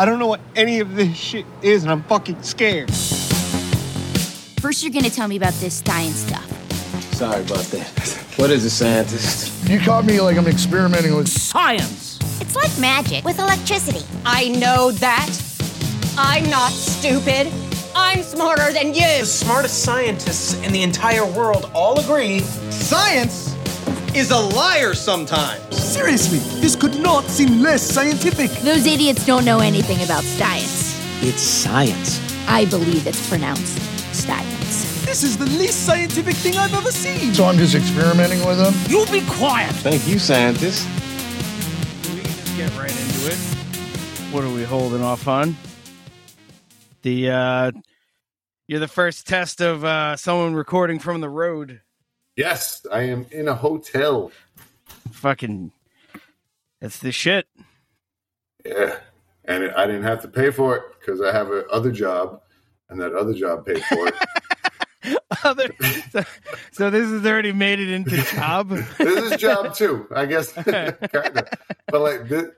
I don't know what any of this shit is, and I'm fucking scared. First, you're gonna tell me about this science stuff. Sorry about that. What is a scientist? You caught me like I'm experimenting with. Science! It's like magic with electricity. I know that. I'm not stupid. I'm smarter than you. The smartest scientists in the entire world all agree Science is a liar sometimes. Seriously, this could not seem less scientific. Those idiots don't know anything about science. It's science. I believe it's pronounced science. This is the least scientific thing I've ever seen. So I'm just experimenting with them. You be quiet! Thank you, scientist. We can just get right into it. What are we holding off on? The uh you're the first test of uh someone recording from the road. Yes, I am in a hotel. Fucking that's the shit. Yeah, and I didn't have to pay for it because I have a other job, and that other job paid for it. Other, so, so this has already made it into job. this is job too, I guess. kind of, but like, this,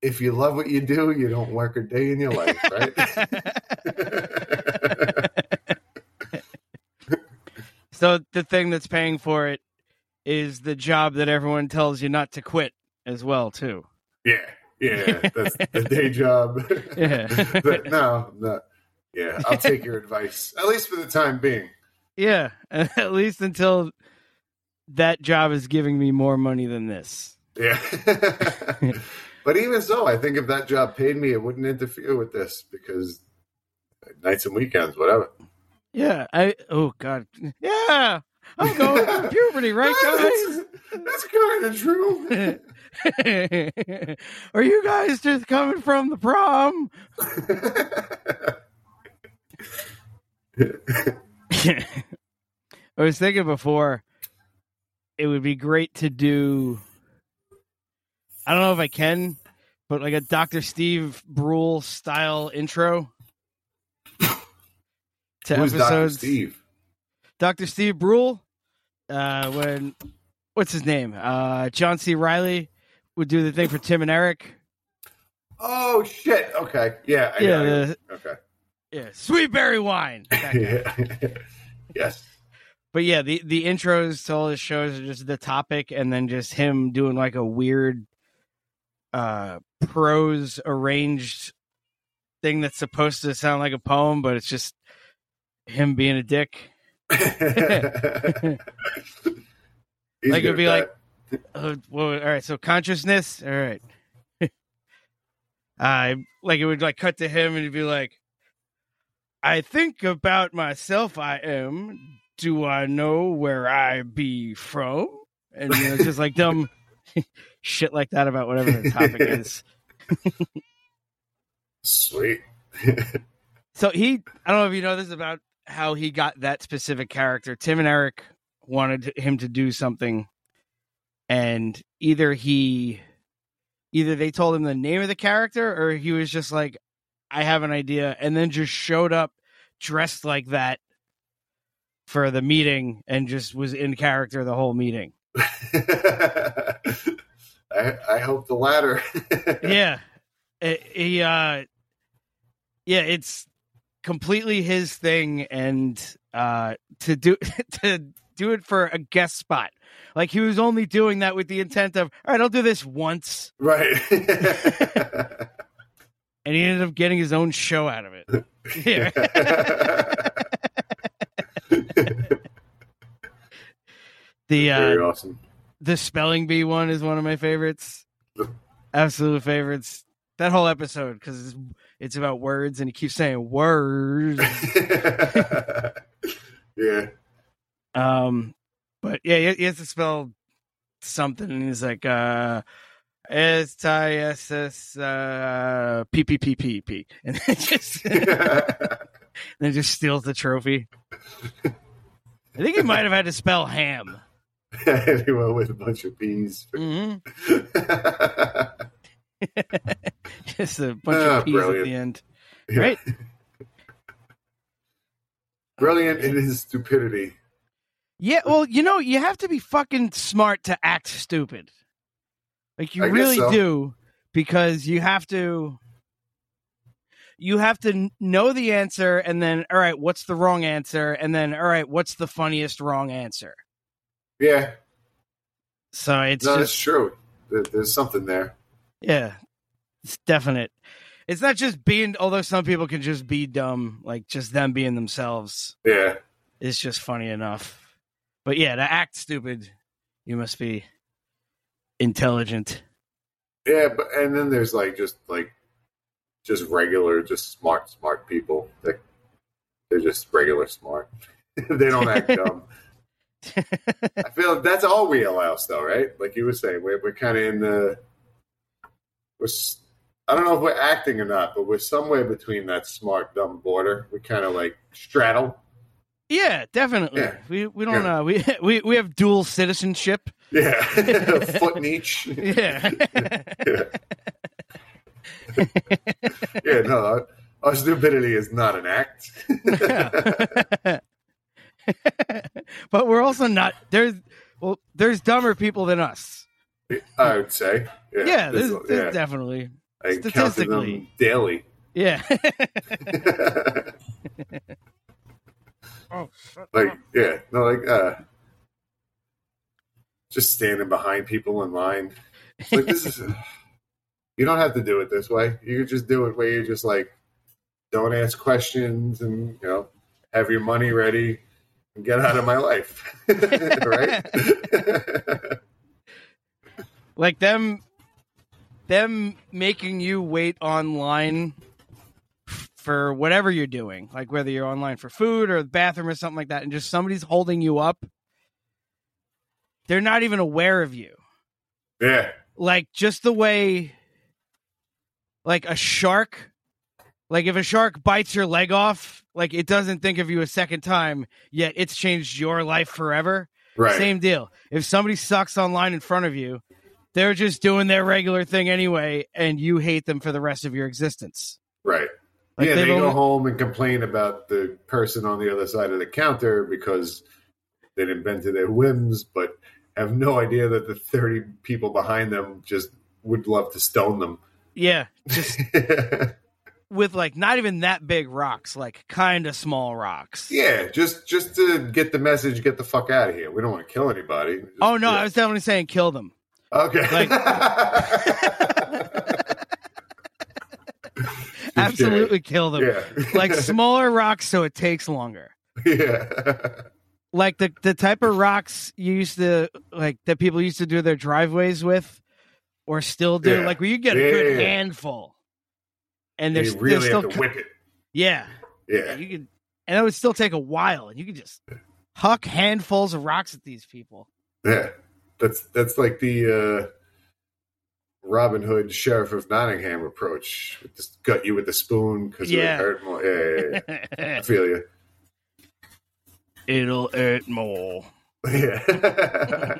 if you love what you do, you don't work a day in your life, right? so the thing that's paying for it is the job that everyone tells you not to quit as well too. yeah, yeah, that's the day job. Yeah. But no, no, yeah, I'll take your advice at least for the time being. Yeah, at least until that job is giving me more money than this. Yeah. but even so, I think if that job paid me, it wouldn't interfere with this because nights and weekends, whatever. Yeah, I oh god. Yeah. I'm going puberty, right guys? That's kind of true. Are you guys just coming from the prom? I was thinking before it would be great to do I don't know if I can, but like a Dr. Steve Brule style intro to Who's Dr. episodes. Steve? Dr. Steve Brule, uh, when what's his name? Uh, John C. Reilly would do the thing for Tim and Eric. Oh shit! Okay, yeah, I Yeah, the- okay. Yeah, sweet berry wine. Yes. But yeah, the the intros to all his shows are just the topic, and then just him doing like a weird, uh, prose arranged thing that's supposed to sound like a poem, but it's just him being a dick. Like it'd be like, uh, well, all right, so consciousness, all right. I like it would like cut to him, and he'd be like, "I think about myself. I am. Do I know where I be from?" And you know, just like dumb shit like that about whatever the topic is. Sweet. So he, I don't know if you know this about how he got that specific character. Tim and Eric wanted him to do something, and either he, either they told him the name of the character, or he was just like, "I have an idea," and then just showed up dressed like that for the meeting and just was in character the whole meeting. I, I hope the latter. yeah he uh yeah it's completely his thing and uh to do to do it for a guest spot. Like he was only doing that with the intent of all right i'll do this once. Right. And he ended up getting his own show out of it. The uh Very awesome. the spelling bee one is one of my favorites. Absolute favorites. That whole episode because it's, about words and he keeps saying words yeah. um but yeah he, has to spell something and he's like uh S I S S uh P P P P P and then just then just steals the trophy. I think he might have had to spell ham. he went with a bunch of bees. hmm Just a bunch Ah, of peas at the end. Yeah. Right? Brilliant in his stupidity. Yeah, well, you know, you have to be fucking smart to act stupid. Like you I really so. do, because you have to you have to know the answer and then all right, what's the wrong answer? And then all right, what's the funniest wrong answer? Yeah, So it's no, just that's true. There's something there. Yeah, it's definite. It's not just being, although some people can just be dumb, like just them being themselves. Yeah, It's just funny enough. But yeah, to act stupid, you must be intelligent. yeah, but and then there's like just like just regular, just smart, smart people. That they're just regular smart. they don't act dumb. I feel that's all we allow, though, right? Like you were saying, we're we're kind of in the we're. I don't know if we're acting or not, but we're somewhere between that smart dumb border. We kind of like straddle. Yeah, definitely. Yeah. We we don't Yeah. know. We we we have dual citizenship. Yeah, foot in each. Yeah. yeah. yeah, no, our, our stupidity is not an act. but we're also not there's well there's dumber people than us. I would say. Yeah, Yeah, there's, there's- there's yeah. definitely. I encounter statistically. them daily. Yeah. like yeah no like uh just standing behind people in line like this is you don't have to do it this way you could just do it where you just like don't ask questions and you know have your money ready and get out of my life right like them them making you wait online for whatever you're doing. Like whether you're online for food or the bathroom or something like that and just somebody's holding you up they're not even aware of you. Yeah. Like just the way like a shark like if a shark bites your leg off like it doesn't think of you a second time yet it's changed your life forever. Right. Same deal. If somebody sucks online in front of you, they're just doing their regular thing anyway, and you hate them for the rest of your existence. right Like yeah they go only- home and complain about the person on the other side of the counter because they didn't bend to their whims but have no idea that the 30 people behind them just would love to stone them Yeah, just with like not even that big rocks, like kind of small rocks. Yeah, just just to get the message, get the fuck out of here. We don't want to kill anybody. Just- Oh no, yeah. I was definitely saying kill them. Okay. like- Absolutely kill them. yeah, Like smaller rocks, so it takes longer. yeah, Like the the type of rocks you used to like that people used to do their driveways with, or still do. Yeah. Like where you get a Yeah, good yeah, yeah. handful, and they're, you they're still have to co- whip it. yeah. Yeah, you could, and it would still take a while, and you could just huck handfuls of rocks at these people. yeah. That's that's like the uh, Robin Hood, Sheriff of Nottingham approach. Just gut you with the spoon because Yeah. it hurt more. Yeah, yeah, yeah. I feel you. It'll hurt more. Yeah.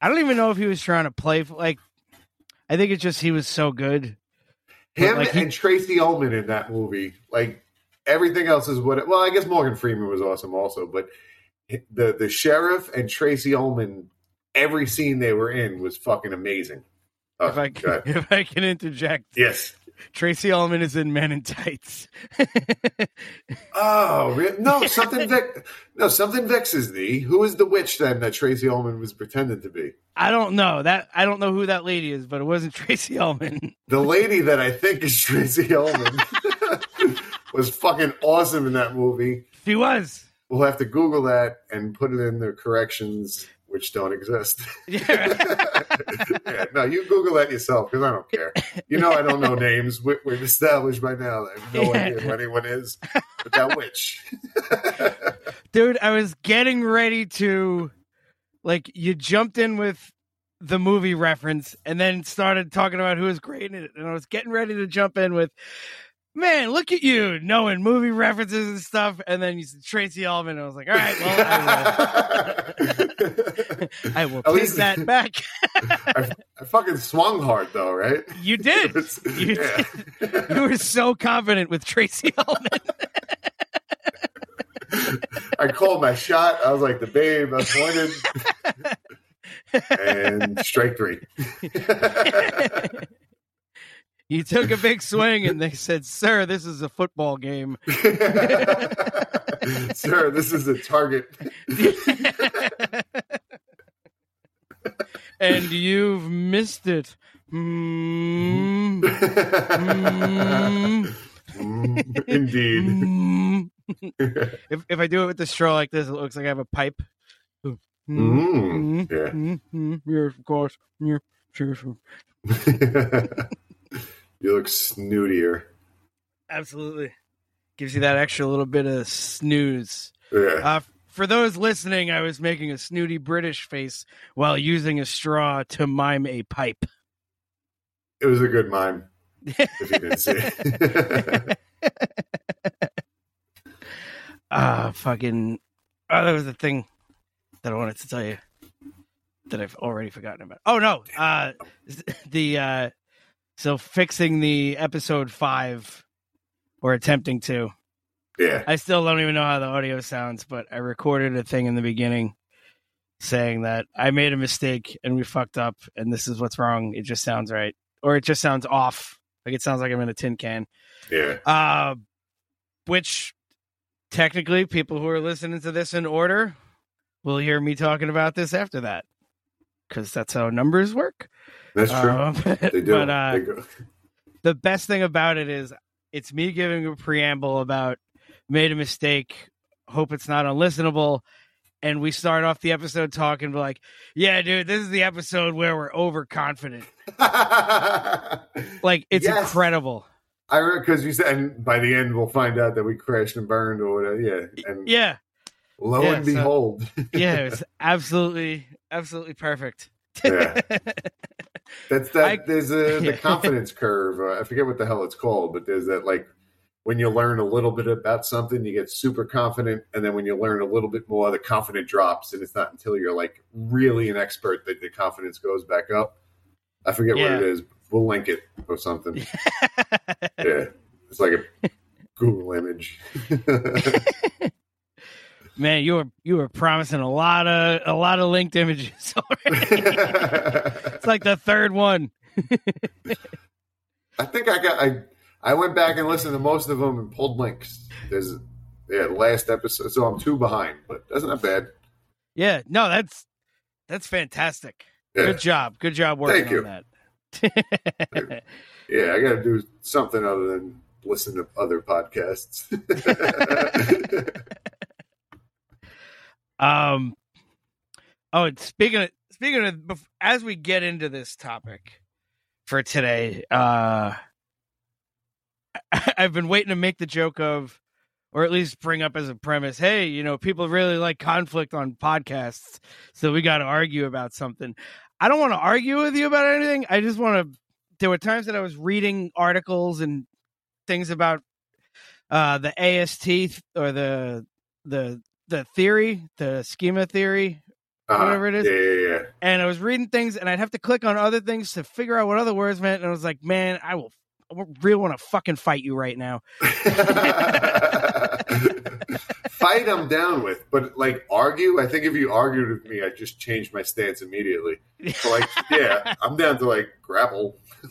I don't even know if he was trying to play. For, like, I think it's just he was so good. Him like, he- and Tracey Ullman in that movie, like everything else is what. It, well, I guess Morgan Freeman was awesome also, but the the sheriff and Tracey Ullman, every scene they were in was fucking amazing. Oh, If I uh, can, if I can interject, yes. Tracey Ullman is in Men in Tights. Oh re- no, something vex. No, something vexes thee. Who is the witch then that Tracey Ullman was pretending to be? I don't know that. I don't know who that lady is, but it wasn't Tracey Ullman. The lady that I think is Tracey Ullman was fucking awesome in that movie. She was. We'll have to Google that and put it in the corrections, which don't exist. Yeah. yeah, no, you Google that yourself because I don't care. You know, I don't know names. We, we've established by now that I have no Yeah. idea who anyone is. But that witch. Dude, I was getting ready to like you jumped in with the movie reference and then started talking about who was great in it. And I was getting ready to jump in with Man, look at you knowing movie references and stuff, and then you said Tracey Ullman. And I was like, "All right, well, I will, I will least- that back." I, I fucking swung hard though, right? You did. You, yeah. did. you were so confident with Tracey Ullman. I called my shot. I was like the babe. I pointed, and strike three. You took a big swing, and they said, "Sir, this is a football game." Sir, this is a target. and you've missed it. Mm, mm, Mm, Indeed. mm. if if I do it with the straw like this, it looks like I have a pipe. Mm, Mm, yeah. yes, of course. Yeah. You look snootier. Absolutely. Gives you that extra little bit of snooze. Yeah. Uh, for those listening, I was making a snooty British face while using a straw to mime a pipe. It was a good mime. If you didn't see it. Ah, fucking. Oh, that was the thing that I wanted to tell you that I've already forgotten about. Oh no, uh, the uh, so fixing the episode five or attempting to. yeah. I still don't even know how the audio sounds, but I recorded a thing in the beginning saying that I made a mistake and we fucked up, and this is what's wrong. It just sounds right, or it just sounds off. Like it sounds like I'm in a tin can. Yeah. Uh, which technically, people who are listening to this in order will hear me talking about this after that, because that's how numbers work. That's true. Um, they do. But uh, They the best thing about it is it's me giving a preamble about made a mistake, hope it's not unlistenable. And we start off the episode talking like, yeah, dude, this is the episode where we're overconfident. Like, it's Yes. incredible. I because you said, and by the end we'll find out that we crashed and burned or whatever. Yeah, and Yeah. lo Yeah, and so- behold, Yeah. It's absolutely, absolutely perfect. Yeah. That's that. I- there's a the confidence curve. Uh, I forget what the hell it's called, but there's that like when you learn a little bit about something, you get super confident, and then when you learn a little bit more, the confidence drops, and it's not until you're like really an expert that the confidence goes back up. I forget Yeah. what it is. We'll link it or something. yeah, it's like a Google image. Man, you were you were promising a lot of a lot of linked images already. it's like the third one. I think I got I I went back and listened to most of them and pulled links. There's yeah, last episode, so I'm two behind, but that's not bad. Yeah, no, that's that's fantastic. Yeah. Good job. Good job working Thank you. on that. Yeah, I got to do something other than listen to other podcasts. Um. Oh, speaking of speaking of, as we get into this topic for today, uh, I've been waiting to make the joke of, or at least bring up as a premise. Hey, you know, people really like conflict on podcasts, so we got to argue about something. I don't want to argue with you about anything. I just want to. There were times that I was reading articles and things about uh, the AST or the the the theory, the schema theory, Uh, Whatever it is. Yeah, yeah, yeah. and I was reading things, and I'd have to click on other things to figure out what other words meant. And I was like, man, I will, I really want to fucking fight you right now. Fight I'm down with, but like argue, I think if you argued with me, I'd just changed my stance immediately. So like, yeah, I'm down to like grapple.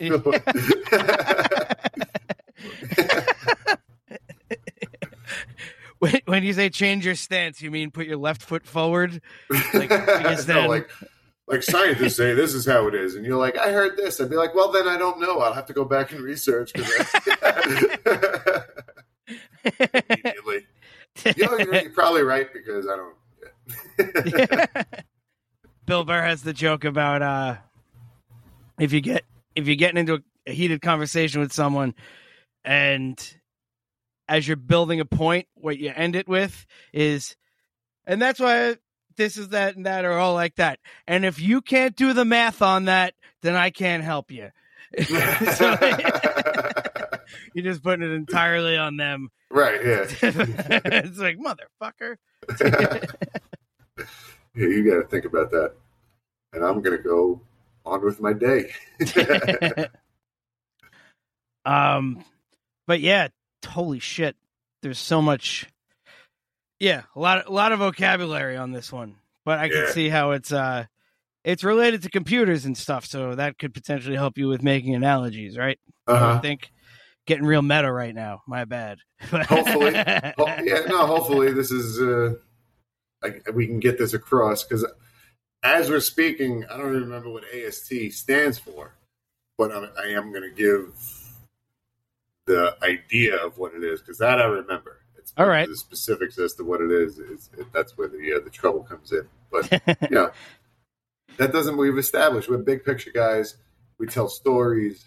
When, when you say change your stance, you mean put your left foot forward? Like, no, then- like, like scientists say this is how it is, and you're like, I heard this. I'd be like, well, then I don't know. I'll have to go back and research. I- immediately. You know, you're, you're probably right because I don't. Bill Burr has the joke about uh, if you get if you're getting into a heated conversation with someone, and as you're building a point, what you end it with is, and that's why this is that and that are all like that. And if you can't do the math on that, then I can't help you. So, you're just putting it entirely on them. right? Yeah. it's like motherfucker. Yeah, you got to think about that. And I'm going to go on with my day. um, but yeah, holy shit, there's so much. Yeah, a lot, a lot of vocabulary on this one, but I can Yeah. see how it's uh, it's related to computers and stuff, so that could potentially help you with making analogies, right? Uh-huh. I think getting real meta right now. My bad. hopefully, Ho- yeah, no, hopefully this is uh, like we can get this across because as we're speaking, I don't even remember what AST stands for, but I'm, I am going to give the idea of what it is because that I remember. It's All right. The specifics as to what it is is that's where the uh, the trouble comes in. But yeah, that doesn't. We've established we're big picture guys. We tell stories.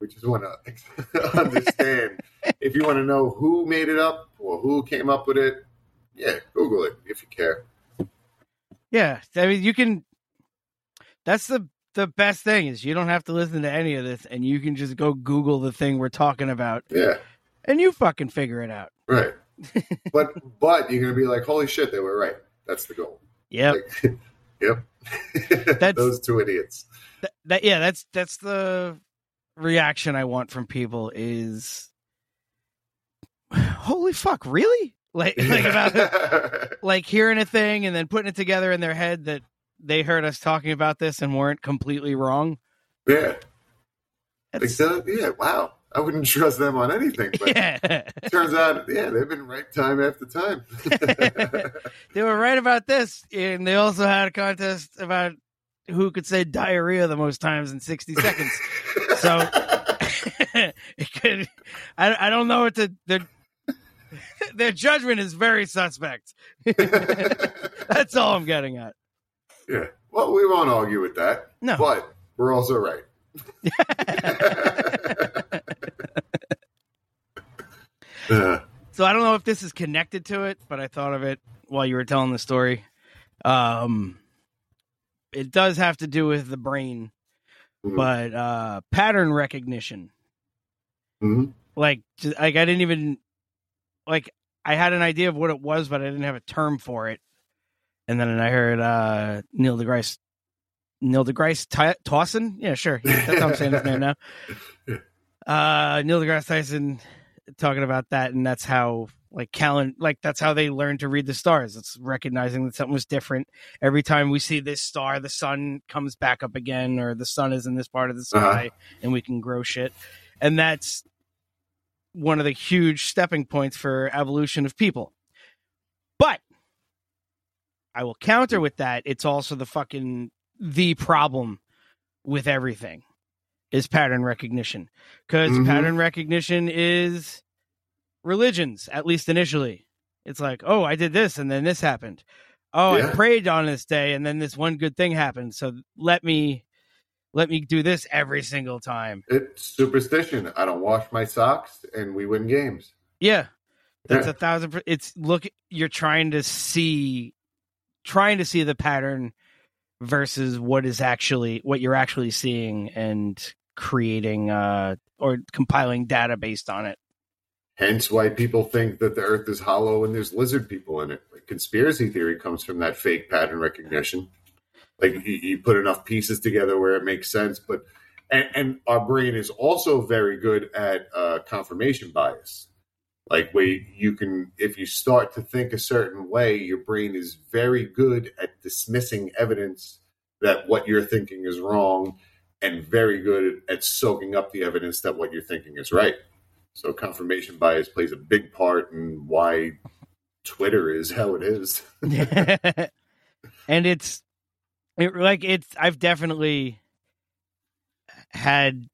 We just want to understand. if you want to know who made it up or who came up with it, yeah, Google it if you care. Yeah, I mean, you can. That's the the best thing is you don't have to listen to any of this, and you can just go Google the thing we're talking about, Yeah, and you fucking figure it out. right. but but you're gonna be like, holy shit, they were right. That's the goal. Yep. Like, yep. That's- Those two idiots. that, that yeah, that's that's the reaction I want from people is, holy fuck, really? Like like about like hearing a thing and then putting it together in their head that they heard us talking about this and weren't completely wrong. yeah. That's, so, yeah. Wow. I wouldn't trust them on anything, but yeah. turns out, yeah, they've been right time after time. they were right about this, and they also had a contest about who could say diarrhea the most times in 60 seconds. So it could. I, I don't know what to. Their, their judgment is very suspect. That's all I'm getting at. Yeah. Well, we won't argue with that. No. But we're also right. Uh, So I don't know if this is connected to it, but I thought of it while you were telling the story. Um, it does have to do with the brain, Mhm. but uh, pattern recognition. mhm. Like, just, like I didn't even like I had an idea of what it was, but I didn't have a term for it. And then I heard uh, Neil deGrasse Neil deGrasse Ty- Tyson. Yeah, sure, that's how I'm saying his name now. Uh, Neil deGrasse Tyson talking about that, and that's how like Callan, like that's how they learned to read the stars. It's recognizing that something was different every time we see this star. The sun comes back up again, or the sun is in this part of the sky, Uh-huh. and we can grow shit. And that's one of the huge stepping points for evolution of people. But I will counter with that. It's also the fucking the problem with everything is pattern recognition because Mhm. pattern recognition is religions at least initially it's like oh i did this and then this happened oh Yeah. i prayed on this day and then this one good thing happened so let me let me do this every single time It's superstition. I don't wash my socks, and we win games. yeah that's Yeah. a thousand per- it's look you're trying to see trying to see the pattern versus what is actually what you're actually seeing and creating uh or compiling data based on it Hence, why people think that the Earth is hollow and there's lizard people in it. Like conspiracy theory comes from that fake pattern recognition. Like you, you put enough pieces together where it makes sense, but and, and our brain is also very good at uh, confirmation bias. Like where you can, if you start to think a certain way, your brain is very good at dismissing evidence that what you're thinking is wrong, and very good at soaking up the evidence that what you're thinking is right. So confirmation bias plays a big part in why Twitter is how it is. and it's it, like it's I've definitely had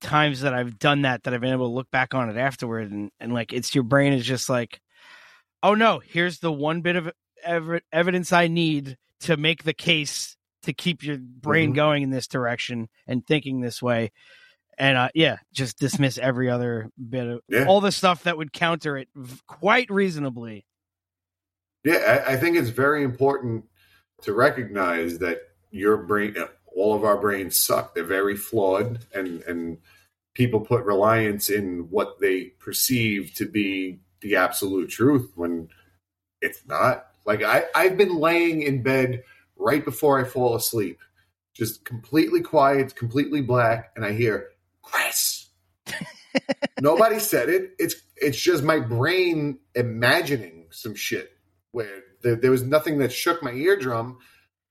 times that I've done that that I've been able to look back on it afterward and, and like it's your brain is just like oh no here's the one bit of ev- evidence I need to make the case to keep your brain Mhm. going in this direction and thinking this way and uh, yeah just dismiss every other bit of Yeah. all the stuff that would counter it v- quite reasonably Yeah, I, I think it's very important to recognize that your brain, all of our brains suck. They're very flawed, and and people put reliance in what they perceive to be the absolute truth when it's not. Like I, I've been laying in bed right before I fall asleep, just completely quiet, completely black, and I hear Chris. Nobody said it. It's it's just my brain imagining some shit where there, there was nothing that shook my eardrum,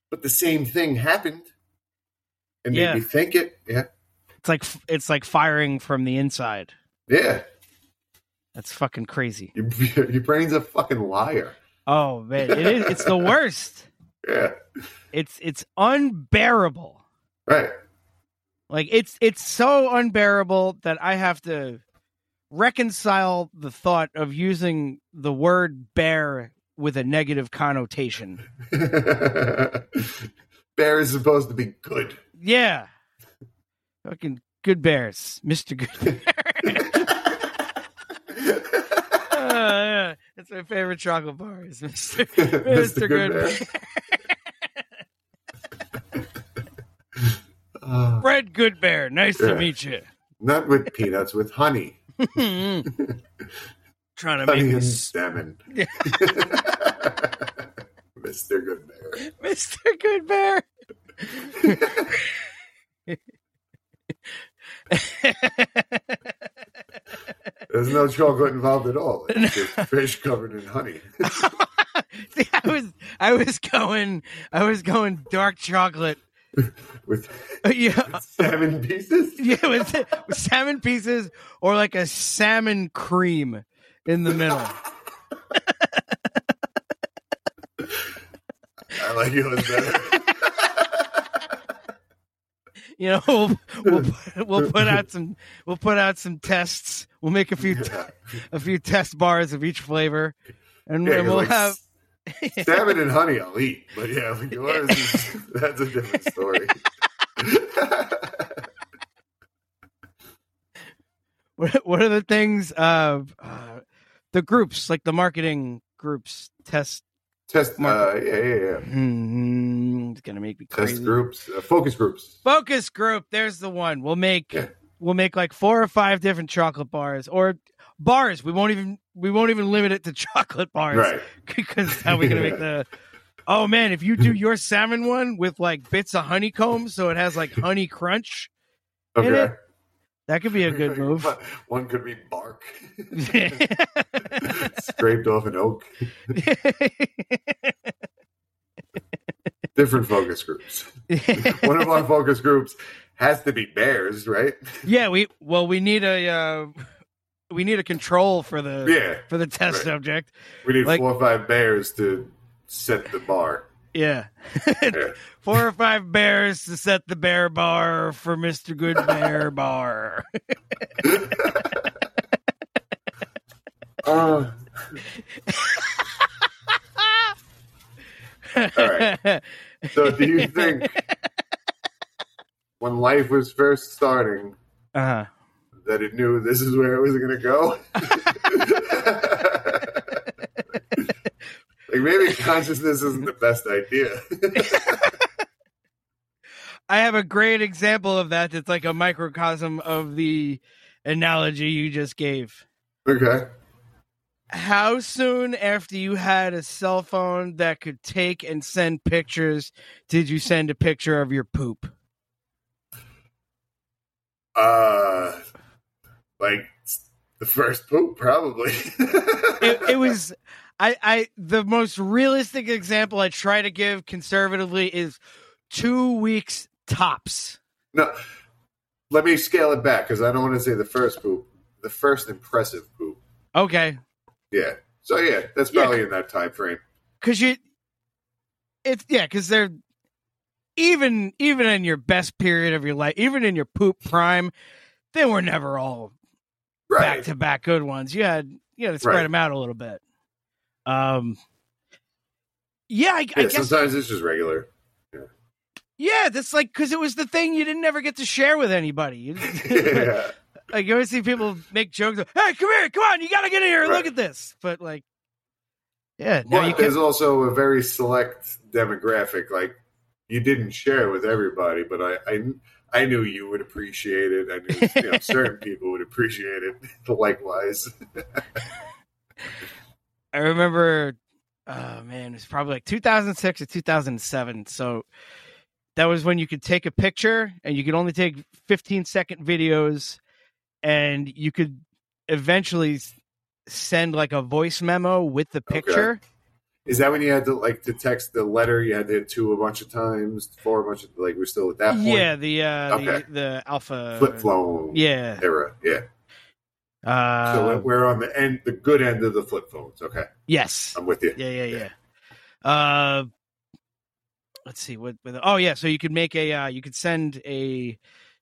but the same thing happened and Yeah. made me think it. Yeah, It's like it's like firing from the inside. Yeah, That's fucking crazy. your, your brain's a fucking liar. Oh man, it is. It's the worst. Yeah, It's it's unbearable. right. Like it's it's so unbearable that I have to reconcile the thought of using the word bear with a negative connotation. Bear is supposed to be good. Yeah. Fucking good bears, Mr. Good Bear. Uh, yeah. That's my favorite chocolate bar is Mr. Mr. Good Bear. Uh, Fred Good Bear, nice Yeah. to meet you. not with peanuts, with honey. Trying to make Honey and this salmon. Yeah. Mr. Good Bear. Mr. Good Bear. There's no chocolate involved at all. It's just fish covered in honey. See, I was I was going I was going dark chocolate. with Yeah, salmon pieces. yeah, with, with salmon pieces or like a salmon cream in the middle. I like yours better. You know, we'll we'll put, we'll put out some we'll put out some tests. We'll make a few a few test bars of each flavor, and, Yeah, and we'll like, have salmon and honey I'll eat, but yeah, like yours is, that's a different story. what what are the things uh, uh the groups like the marketing groups test Test, uh, yeah, yeah, yeah. hmm, it's gonna make me crazy Test groups, uh, focus groups. focus group there's the one we'll make Yeah. we'll make like four or five different chocolate bars or bars we won't even we won't even limit it to chocolate bars Right. because how are we gonna make the oh man if you do your salmon one with like bits of honeycomb so it has like honey crunch Okay. it, that could be a good move One could be bark scraped off an oak. Different focus groups. One of our focus groups has to be bears, right? Yeah, we well we need a uh we need a control for the Yeah. for the test Right. subject. We need Like- four or five bears to set the bar. Yeah. Yeah. Four or five bears to set the bear bar for Mr. Good Bear Bar. Uh, all right. So, do you think when life was first starting uh-huh. that it knew this is where it was going to go? like maybe consciousness isn't the best idea. I have a great example of that that's like a microcosm of the analogy you just gave. okay. How soon after you had a cell phone that could take and send pictures did you send a picture of your poop? Uh, like the first poop, probably. it, it was I, I the most realistic example I try to give conservatively is two weeks tops. no. Let me scale it back because I don't want to say the first poop. The first impressive poop. Okay, Yeah. So yeah, that's Yeah. probably in that time frame. because you, it's yeah, because they're even even in your best period of your life, even in your poop prime, they were never all back to back good ones. You had you had to spread Right. them out a little bit. Um, yeah, I, I guess sometimes it's just regular. yeah, that's like because it was the thing you didn't ever get to share with anybody. Yeah. Like you always see people make jokes. Like, hey, come here, come on, you got to get in here and look at this. But like, yeah, now But you there's can. also a very select demographic. Like you didn't share with everybody, but I, I, I knew you would appreciate it. I knew you know, certain people would appreciate it. Likewise. I remember, oh man, it was probably like 2006 or 2007. So that was when you could take a picture and you could only take 15 second videos, and you could eventually send like a voice memo with the picture. Is that when you had to like to text the letter? You had to hit two a bunch of times, four a bunch of like we're still at that point. Yeah, the uh, Okay. the, the alpha flip phone Yeah. era. Yeah. Uh, so we're on the end, the good end of the flip phones. Okay, yes. I'm with you. Yeah, yeah, yeah. Uh, let's see what. what oh, yeah. So you could make a. Uh, you could send a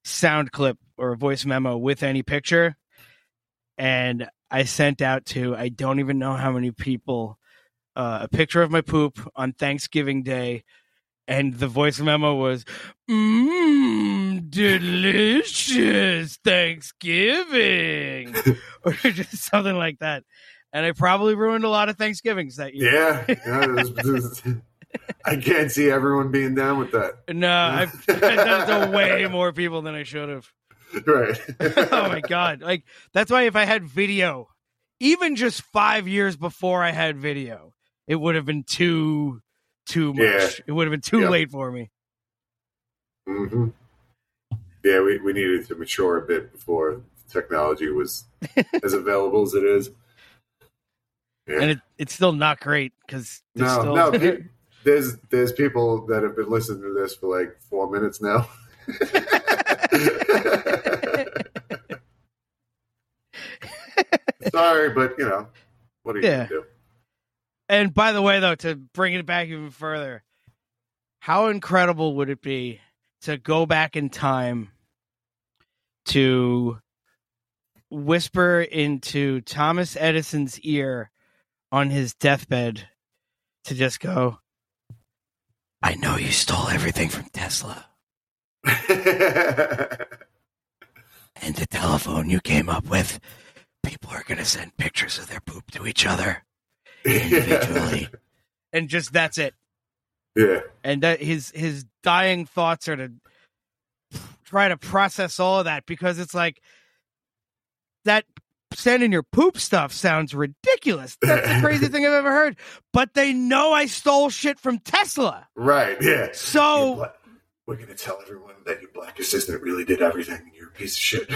sound clip or a voice memo with any picture, and I sent out to I don't even know how many people uh, a picture of my poop on Thanksgiving Day. And the voice memo was, mmm, delicious Thanksgiving, or just something like that. And I probably ruined a lot of Thanksgivings that year. Yeah, yeah I can't see everyone being down with that. No, I've, done to way more people than I should have. Right. oh my god! Like that's why if I had video, even just five years before I had video, it would have been too too much. Yeah. It would have been too Yep. late for me. hmm Yeah, we, we needed to mature a bit before technology was as available as it is. Yeah. And it, it's still not great because no, still... no. There's there's people that have been listening to this for like four minutes now. Sorry, but you know, what are you Yeah. do? And by the way, though, to bring it back even further, how incredible would it be to go back in time to whisper into Thomas Edison's ear on his deathbed to just go, I know you stole everything from Tesla. and the telephone you came up with, people are going to send pictures of their poop to each other individually. and just that's it. Yeah. And that his his dying thoughts are to try to process all of that because it's like that sending your poop stuff sounds ridiculous. That's the crazy thing I've ever heard. But they know I stole shit from Tesla. Right, yeah. So bla- we're gonna tell everyone that your black assistant really did everything and you're a piece of shit.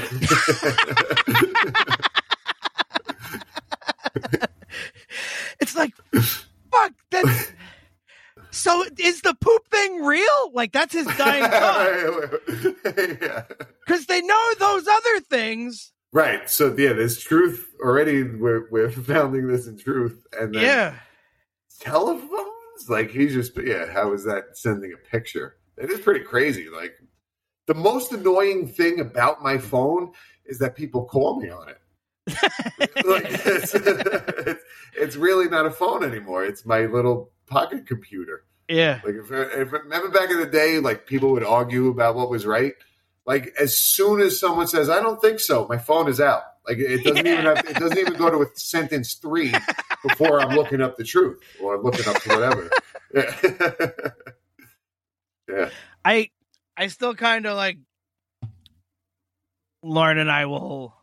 it's like fuck that's so is the poop thing real? Like that's his dying thought. yeah. Because they know those other things. Right. So yeah, there's truth already. We're we're founding this in truth, and then Yeah. telephones. Like he's just yeah. How is that sending a picture? It is pretty crazy. Like the most annoying thing about my phone is that people call me on it. like, it's, it's, it's really not a phone anymore. It's my little pocket computer. Yeah. Like if, if remember back in the day, like people would argue about what was right. Like as soon as someone says, "I don't think so," my phone is out. Like it doesn't even have, it doesn't even go to a sentence three before I'm looking up the truth or I'm looking up whatever. Yeah. yeah. I I still kind of like Lauren and I will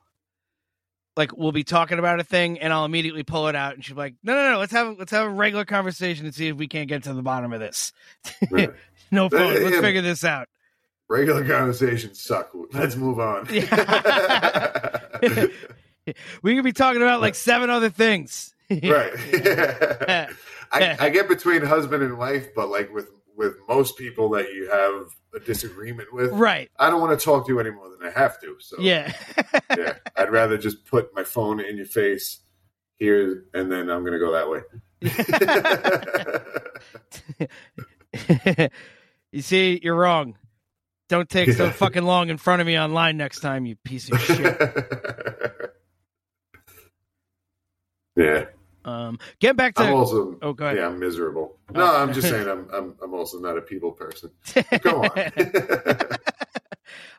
like we'll be talking about a thing and I'll immediately pull it out and she'll be like, "No, no, no, let's have let's have a regular conversation and see if we can't get to the bottom of this." No phone. Let's Yeah. figure this out. Regular conversations suck. Let's move on. we could be talking about like seven other things. right. I, I get between husband and wife, but like with with most people that you have a disagreement with, Right. I don't want to talk to you any more than I have to. So Yeah. yeah, I'd rather just put my phone in your face here, and then I'm gonna go that way. you see, you're wrong. Don't take so fucking long in front of me online next time, you piece of shit. yeah. Um, get back to I'm also oh, go ahead. yeah, I'm miserable. No, Oh. I'm just saying I'm I'm I'm also not a people person. Go on.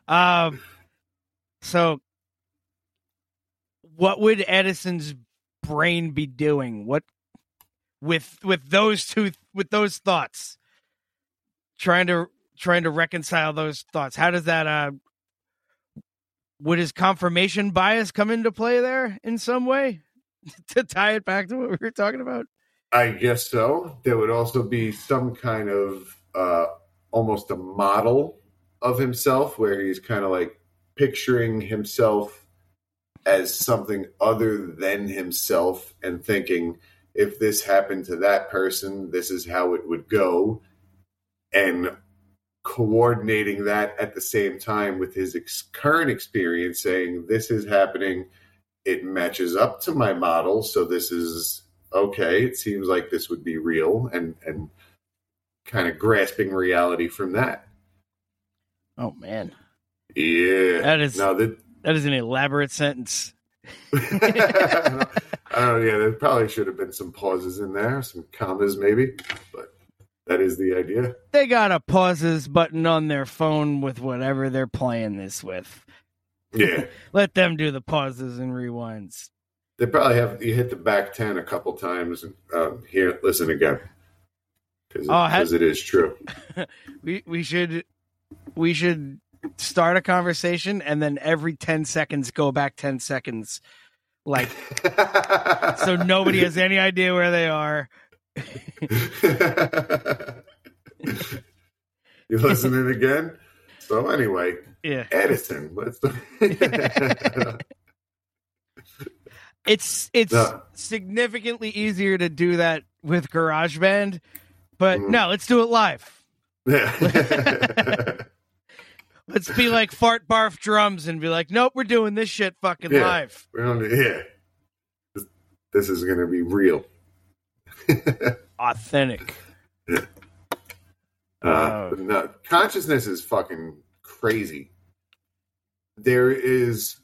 um, so what would Edison's brain be doing? What with with those two with those thoughts? Trying to trying to reconcile those thoughts. How does that uh would his confirmation bias come into play there in some way to tie it back to what we were talking about? I guess so. There would also be some kind of uh, almost a model of himself where he's kind of like picturing himself as something other than himself and thinking if this happened to that person, this is how it would go. And coordinating that at the same time with his ex- current experience, saying, This is happening. It matches up to my model. So this is okay. It seems like this would be real and, and kind of grasping reality from that. Oh man, Yeah. That is- Now, that, that is an elaborate sentence. Oh yeah, there probably should have been some pauses in there, some commas maybe, but that is the idea. They got a pauses button on their phone with whatever they're playing this with. Yeah, Let them do the pauses and rewinds. they probably have you hit the back ten a couple times. And, um, here, listen again, because Oh, it is true. We we should we should start a conversation and then every 10 seconds go back 10 seconds like so nobody has any idea where they are. you listening again? So anyway, Yeah. Edison. Let's. It's it's No. significantly easier to do that with GarageBand, but Mhm. no, let's do it live. yeah. Let's be like fart barf drums and be like, nope, we're doing this shit fucking Yeah. live. We're on the, yeah. This, this is going to be real. Authentic. Uh, Oh. no, consciousness is fucking crazy. There is,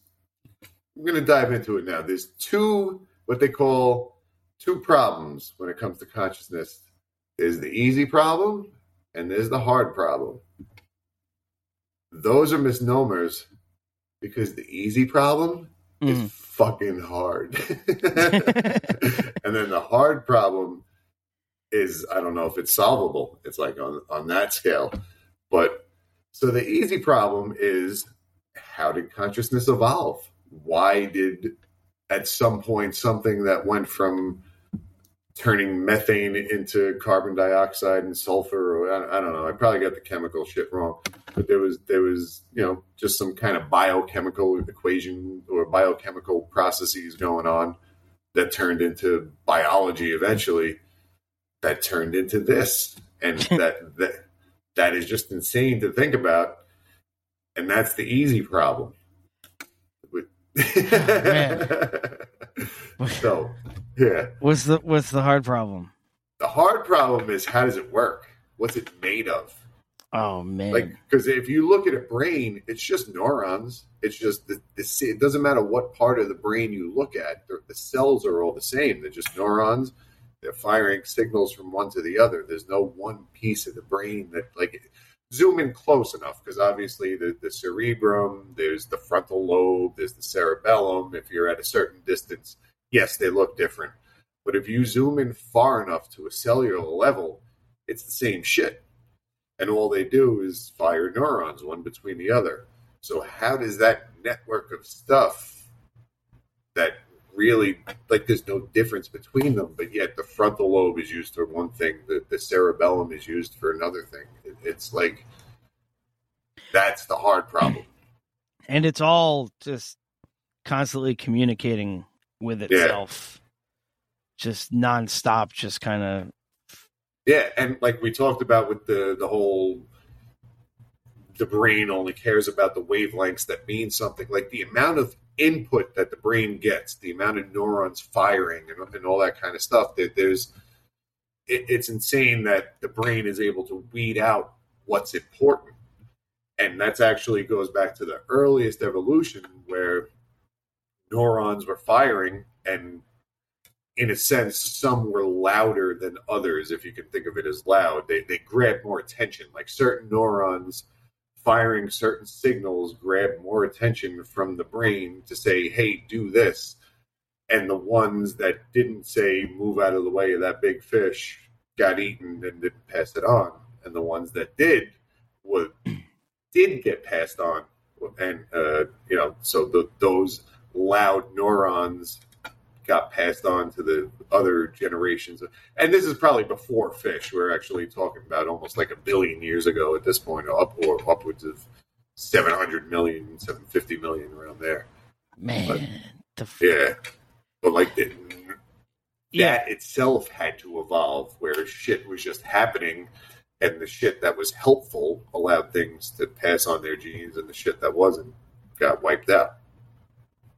I'm going to dive into it now. There's two, what they call two problems when it comes to consciousness. There's the easy problem and there's the hard problem. Those are misnomers because the easy problem Mhm. is fucking hard. and then the hard problem is I don't know if it's solvable. It's like on on that scale. But so the easy problem is how did consciousness evolve? Why did at some point something that went from turning methane into carbon dioxide and sulfur or I, I don't know. I probably got the chemical shit wrong. But there was there was, you know, just some kind of biochemical equation or biochemical processes going on that turned into biology eventually that turned into this and that that that is just insane to think about and that's the easy problem oh, With- so yeah. What's the what's the hard problem? the hard problem is how does it work? What's it made of? Oh man. like because if you look at a brain it's just neurons. It's just the, the it doesn't matter what part of the brain you look at the, the cells are all the same. They're just neurons. They're firing signals from one to the other. There's no one piece of the brain that like zoom in close enough because obviously the, the cerebrum there's the frontal lobe there's the cerebellum. If you're at a certain distance yes they look different but if you zoom in far enough to a cellular level it's the same shit and all they do is fire neurons one between the other. So how does that network of stuff that really like there's no difference between them, but yet the frontal lobe is used for one thing, the, the cerebellum is used for another thing. It, it's like that's the hard problem. and it's all just constantly communicating with Yeah. itself. Just nonstop, just kind of Yeah, and like we talked about with the the whole the brain only cares about the wavelengths that mean something. Like the amount of input that the brain gets, the amount of neurons firing, and, and all that kind of stuff. That there's, it, it's insane that the brain is able to weed out what's important, and that's actually goes back to the earliest evolution where neurons were firing and in a sense, some were louder than others, if you can think of it as loud. They, they grab more attention. Like certain neurons firing certain signals grab more attention from the brain to say, hey, do this. And the ones that didn't say, move out of the way of that big fish, got eaten and didn't pass it on. And the ones that did would, did get passed on. And, uh, you know, so the, those loud neurons got passed on to the other generations. And this is probably before fish. We're actually talking about almost like a billion years ago at this point, up or upwards of 700 million, 750 million around there. man. the f- Yeah. But like, the, Yeah. that itself had to evolve, where shit was just happening, and the shit that was helpful allowed things to pass on their genes, and the shit that wasn't got wiped out.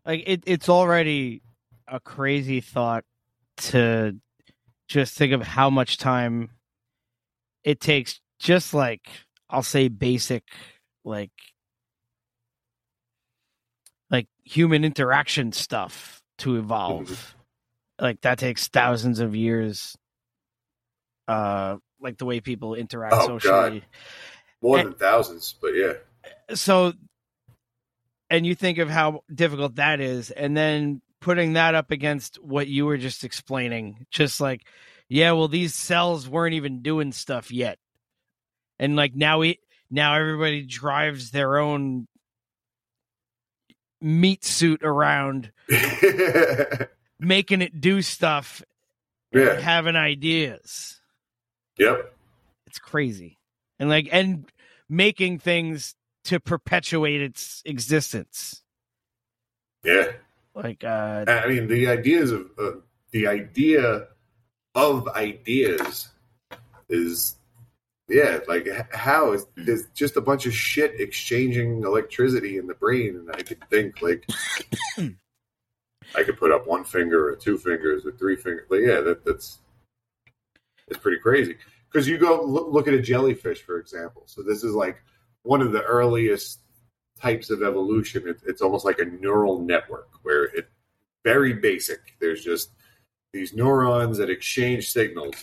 Like it, it's already a crazy thought to just think of how much time it takes just like i'll say basic like like human interaction stuff to evolve like that takes thousands of years uh like the way people interact Oh, socially God. More And- than thousands, but yeah. so and you think of how difficult that is and then putting that up against what you were just explaining just like yeah well these cells weren't even doing stuff yet and like now we now everybody drives their own meat suit around making it do stuff Yeah. having ideas Yep. it's crazy and like and making things to perpetuate its existence Yeah. like uh I mean, the ideas of uh, the idea of ideas is yeah, like how is there's just a bunch of shit exchanging electricity in the brain, and I could think like I could put up one finger or two fingers or three fingers. Like, yeah, that that's it's pretty crazy because you go look, look at a jellyfish, for example. So this is like one of the earliest types of evolution. It, it's almost like a neural network where it very basic. There's just these neurons that exchange signals.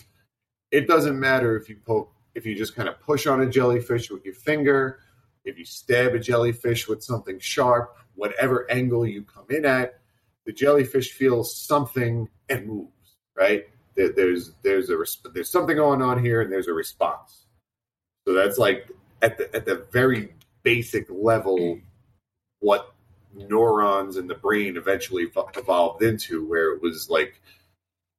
It doesn't matter if you poke, if you just kind of push on a jellyfish with your finger, if you stab a jellyfish with something sharp, whatever angle you come in at, the jellyfish feels something and moves. Right? There, there's there's a there's something going on here, and there's a response. So that's like at the at the very basic level, what neurons in the brain eventually evolved into, where it was like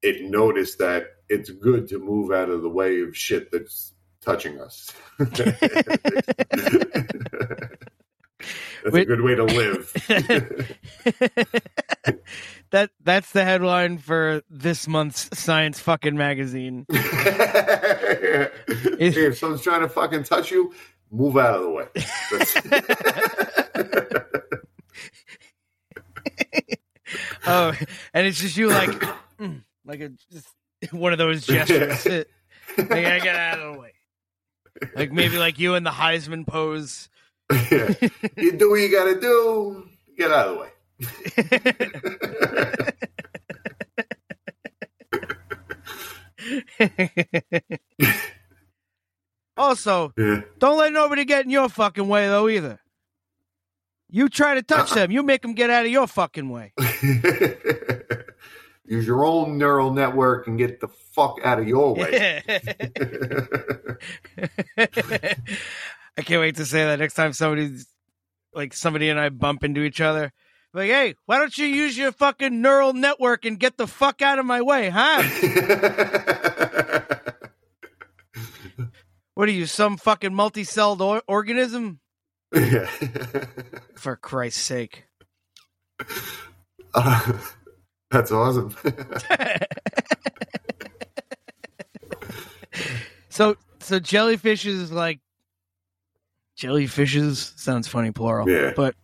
it noticed that it's good to move out of the way of shit that's touching us. that's a good way to live. that that's the headline for this month's science fucking magazine if someone's trying to fucking touch you, move out of the way. Oh and it's just you like mm, like a just one of those gestures like I get out of the way like maybe like you in the heisman pose Yeah. You do what you gotta do. Get out of the way. Also Yeah. don't let nobody get in your fucking way though either you try to touch uh-uh. them you make them get out of your fucking way Use your own neural network and get the fuck out of your way. I can't wait to say that next time somebody's like somebody and I bump into each other. Like, hey, why don't you use your fucking neural network and get the fuck out of my way, huh? What are you, some fucking multi-celled or- organism? Yeah. For Christ's sake. Uh, that's awesome. So, so jellyfishes like jellyfishes sounds funny plural, Yeah. but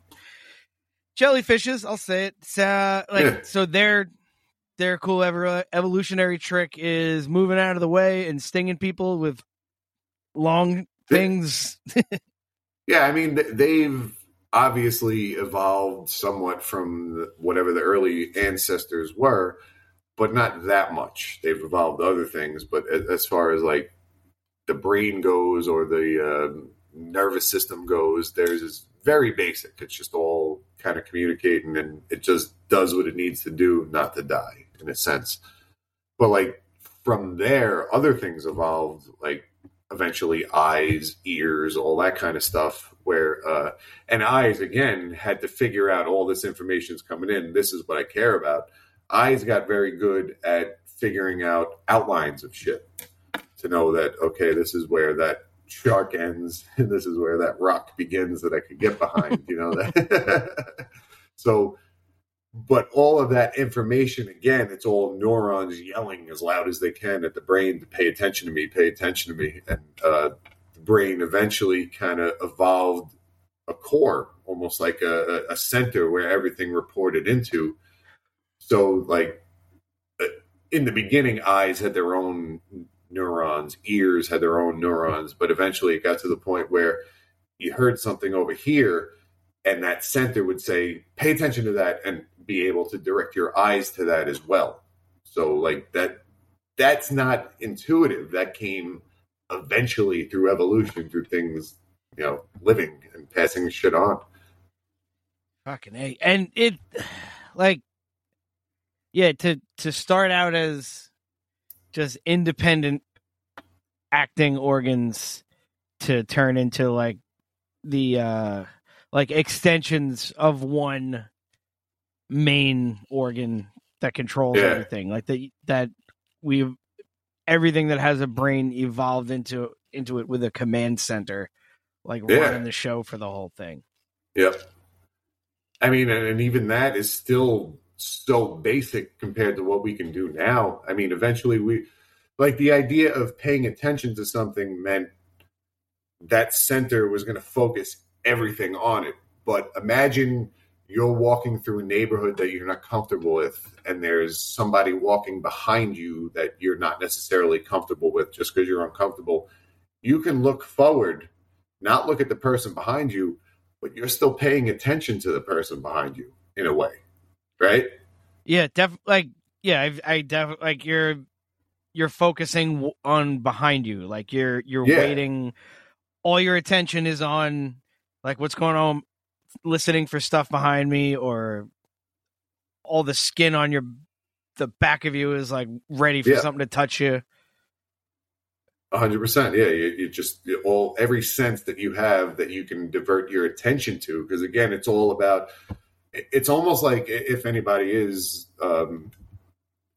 jellyfishes, I'll say it. Uh, like Yeah. so, their their cool ever evolutionary trick is moving out of the way and stinging people with long things. Yeah, I mean, they've obviously evolved somewhat from the, whatever the early ancestors were, but not that much. They've evolved other things, but as far as like the brain goes or the um nervous system goes, theirs is very basic. It's just all kind of communicating and it just does what it needs to do, not to die, in a sense. But like from there, other things evolved, like eventually eyes, ears, all that kind of stuff. Where uh, and eyes again had to figure out all this information's coming in. This is what I care about. Eyes got very good at figuring out outlines of shit to know that okay, this is where that shark ends, and this is where that rock begins that I could get behind. you know that. so but all of that information again it's all neurons yelling as loud as they can at the brain to pay attention to me pay attention to me. And uh, the brain eventually kind of evolved a core almost like a, a center where everything reported into. So like uh, in the beginning eyes had their own neurons ears had their own neurons but eventually it got to the point where you heard something over here and that center would say pay attention to that and be able to direct your eyes to that as well. So like that that's not intuitive. That came eventually through evolution through things you know living and passing shit on. Fucking a, and it like yeah to to start out as just independent acting organs to turn into like the uh like extensions of one main organ that controls Yeah. everything like that that we've everything that has a brain evolved into into it with a command center like Yeah. running the show for the whole thing Yep. I mean, and, and even that is still so basic compared to what we can do now. I mean, eventually we, like the idea of paying attention to something meant that center was going to focus everything on it. But imagine you're walking through a neighborhood that you're not comfortable with, and there's somebody walking behind you that you're not necessarily comfortable with just because you're uncomfortable. You can look forward, not look at the person behind you, but you're still paying attention to the person behind you in a way, right? Yeah, def like yeah, I, I def like you're you're focusing on behind you, like you're you're Yeah. waiting. All your attention is on like what's going on, listening for stuff behind me, or all the skin on your the back of you is like ready for Yeah. something to touch you. A hundred percent. Yeah, you, you just you- all every sense that you have that you can divert your attention to, because again, it's all about. It's almost like if anybody is, um,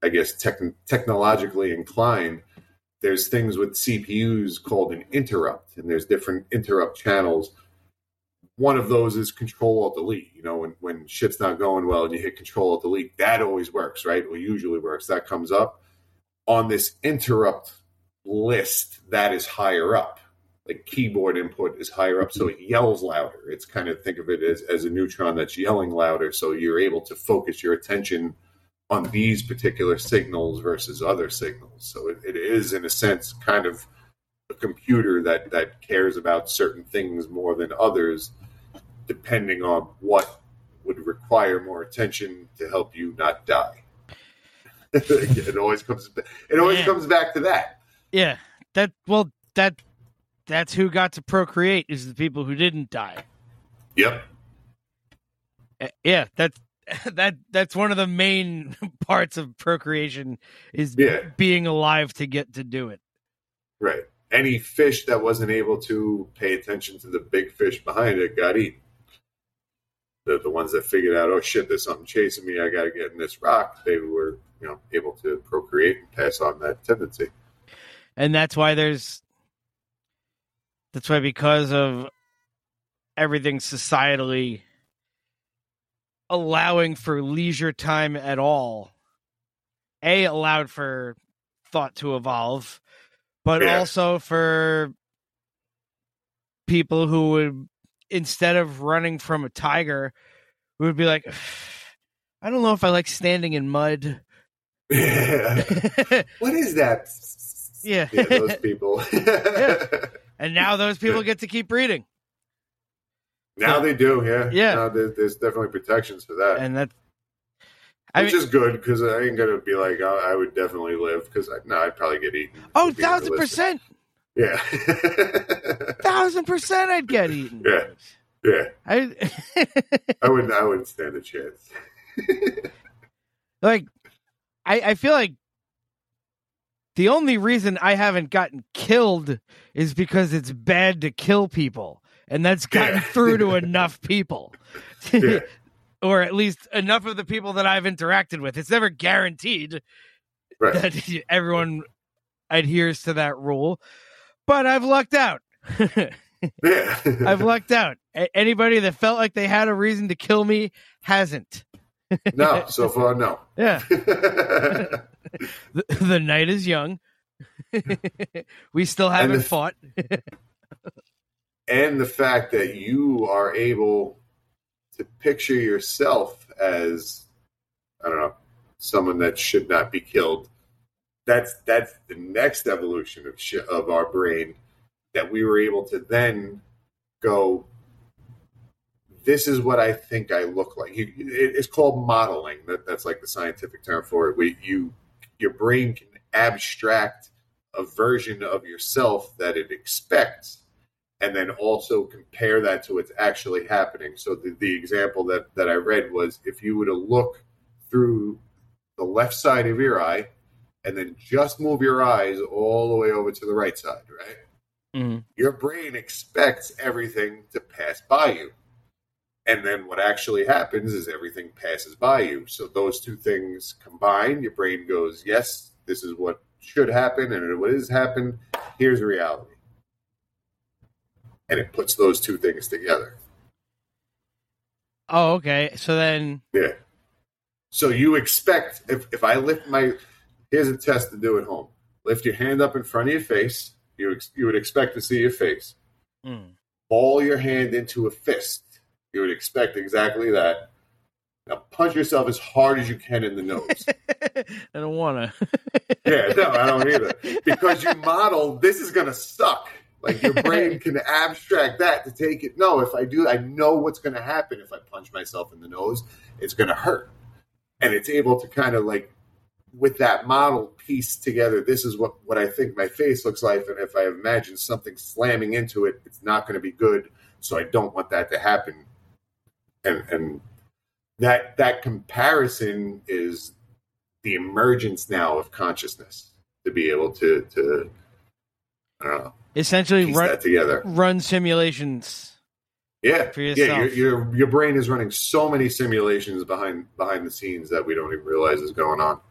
I guess, tech, technologically inclined. There's things with CPUs called an interrupt, and there's different interrupt channels. One of those is Control Alt Delete. You know, when when shit's not going well and you hit Control Alt Delete, that always works, right? Or usually works. That comes up on this interrupt list that is higher up. Like keyboard input is higher up, so it yells louder. It's kind of think of it as, as a neutron that's yelling louder, so you're able to focus your attention on these particular signals versus other signals. So it, it is, in a sense, kind of a computer that, that cares about certain things more than others, depending on what would require more attention to help you not die. it always comes. It always Man. comes back to that. Yeah, that well that that's who got to procreate is the people who didn't die. Yep. Uh, yeah that's that that's one of the main parts of procreation is Yeah. being alive to get to do it Right. Any fish that wasn't able to pay attention to the big fish behind it got eaten. The the ones that figured out, oh shit, there's something chasing me, I gotta get in this rock, they were, you know, able to procreate and pass on that tendency. and that's why there's that's why because of everything societally allowing for leisure time at all a allowed for thought to evolve but Yeah. also for people who would instead of running from a tiger we would be like i don't know if i like standing in mud what is that? Yeah. Yeah, those people. and now those people get to keep breeding now they do, yeah. Yeah. Now there, there's definitely protections for that. and that I which mean- is good because I ain't gonna be like oh, I would definitely live because I, no, I'd probably get eaten. oh thousand percent Yeah, thousand percent i'd get eaten Yeah. yeah. I I wouldn't. I wouldn't stand a chance. like I I feel like the only reason I haven't gotten killed is because it's bad to kill people. And that's gotten Yeah. through to enough people. Yeah. or at least enough of the people that I've interacted with. It's never guaranteed Right. that everyone adheres to that rule, but I've lucked out. Yeah. I've lucked out. A- anybody that felt like they had a reason to kill me hasn't. No, so far no. Yeah. the, the night is young. we still haven't the- fought. and the fact that you are able to picture yourself as I don't know someone that should not be killed. That's that's the next evolution of sh- of our brain that we were able to then go. This is what I think I look like. You, it, it's called modeling. That, that's like the scientific term for it. You your brain can abstract a version of yourself that it expects and then also compare that to what's actually happening. So the, the example that, that I read was if you were to look through the left side of your eye and then just move your eyes all the way over to the right side, right? Mhm. Your brain expects everything to pass by you. And then what actually happens is everything passes by you. So those two things combine, your brain goes, yes, this is what should happen, and what has happened, here's reality and it puts those two things together. Oh, okay. So then, Yeah. So you expect if, if I lift my here's a test to do at home. Lift your hand up in front of your face. You ex, you would expect to see your face. mm, Ball your hand into a fist. You would expect exactly that. Now punch yourself as hard as you can in the nose. I don't want to. yeah, no, I don't either. Because you model this is gonna suck. Like your brain can abstract that to take it. No, if I do, I know what's going to happen if I punch myself in the nose. It's going to hurt, and it's able to kind of like with that model piece together. This is what what I think my face looks like, and if I imagine something slamming into it, it's not going to be good. So I don't want that to happen, and and that that comparison is the emergence now of consciousness to be able to to I don't know Essentially, run that together. run simulations. Yeah, for yeah. Your, your your brain is running so many simulations behind behind the scenes that we don't even realize is going on.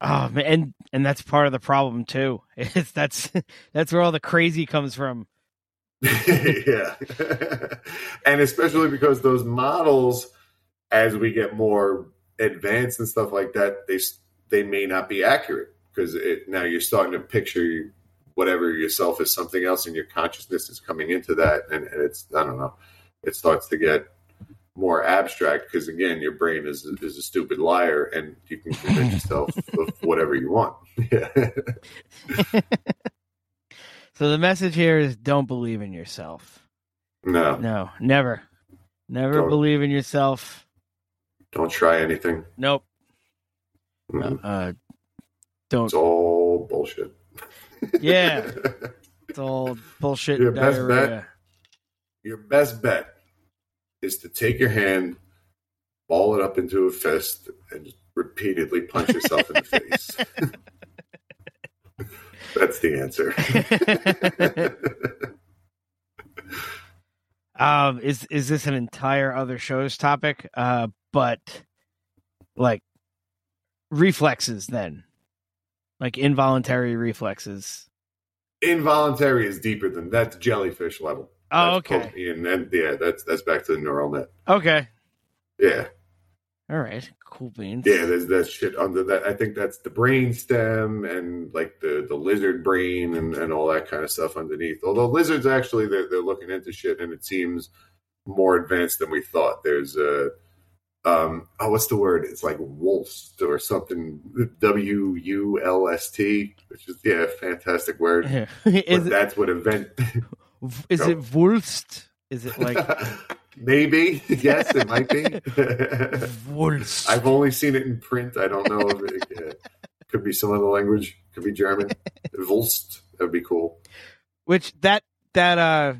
Oh man, and and that's part of the problem too. It's that's that's where all the crazy comes from. yeah, and especially because those models, as we get more advanced and stuff like that, they they may not be accurate because now you're starting to picture whatever yourself as something else, and your consciousness is coming into that, and, and it's I don't know, it starts to get more abstract because again, your brain is is a stupid liar, and you can convince yourself of whatever you want. Yeah. So the message here is don't believe in yourself. no, No, never. Never Don't. believe in yourself. don't try anything. Nope. Mhm. Uh don't It's all bullshit. Yeah. it's all bullshit Your best diarrhea. Your best bet is to take your hand, ball it up into a fist, and repeatedly punch yourself in the face. That's the answer. um is is this an entire other show's topic? Uh but like reflexes then. Like involuntary reflexes. Involuntary is deeper than that's jellyfish level. Oh, That's okay. And then yeah, that's that's back to the neural net. Okay. Yeah. All right. Cool beans. Yeah, there's that shit under that. I think that's the brain stem and like the, the lizard brain and, and all that kind of stuff underneath. Although lizards actually they're, they're looking into shit and it seems more advanced than we thought. There's a um oh what's the word? It's like Wulst or something W U L S T, which is yeah, fantastic word. but that's what event is it Wulst? Is it like maybe yes it might be. Wulst? I've only seen it in print. I don't know if it yeah. could be some other language. Could be German. Volst. That'd be cool. Which that that uh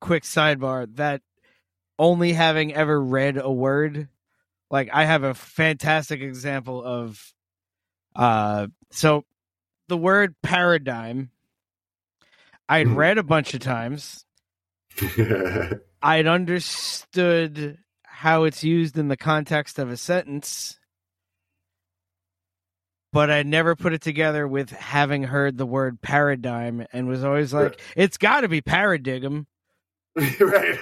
quick sidebar that only having ever read a word like I have a fantastic example of uh so the word paradigm I'd Mhm. read a bunch of times. I'd understood how it's used in the context of a sentence, but I never put it together with having heard the word paradigm and was always like, it's got to be paradigm. right.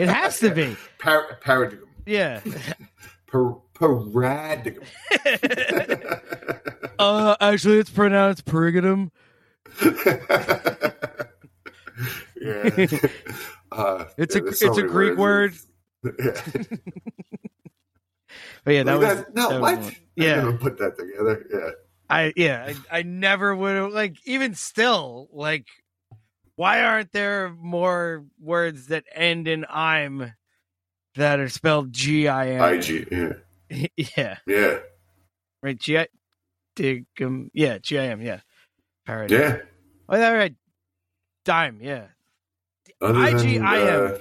It has to be. Par- paradigm. Yeah. Per- paradigm. Uh, actually, it's pronounced perigonum. yeah. Uh, It's a so it's a Greek word. words. But yeah, that Like was that- no, that was what? I Yeah, put that together. Yeah. I yeah, I, I never would have like even still like why aren't there more words that end in I'm that are spelled G I M? IG. Yeah. yeah, Yeah. right. G I dig um yeah, G I M, yeah. Paradigm. Yeah. Oh, yeah, right. Dime, yeah. Other than, IGIM.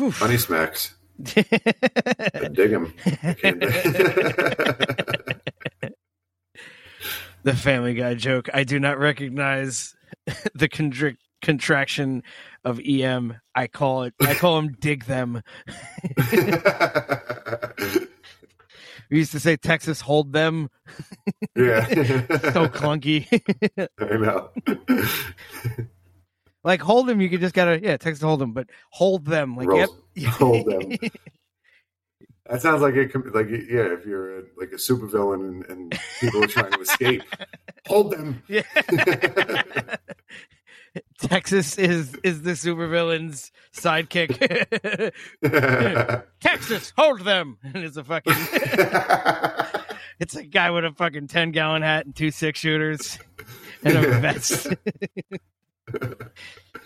uh, Funny smacks. I dig him. the Family Guy joke. I do not recognize the contraction of EM. I call it. I call them dig them. We used to say Texas hold them. yeah. So clunky. I know. like hold them, you could just gotta yeah Texas hold them, but hold them like Rolls- yep. hold them. That sounds like it. Like yeah, if you're a, like a supervillain and, and people are trying to escape, hold them. Yeah. Texas is is the supervillain's sidekick. Texas, hold them. And it's a fucking it's a guy with a fucking ten gallon hat and two six shooters and a vest.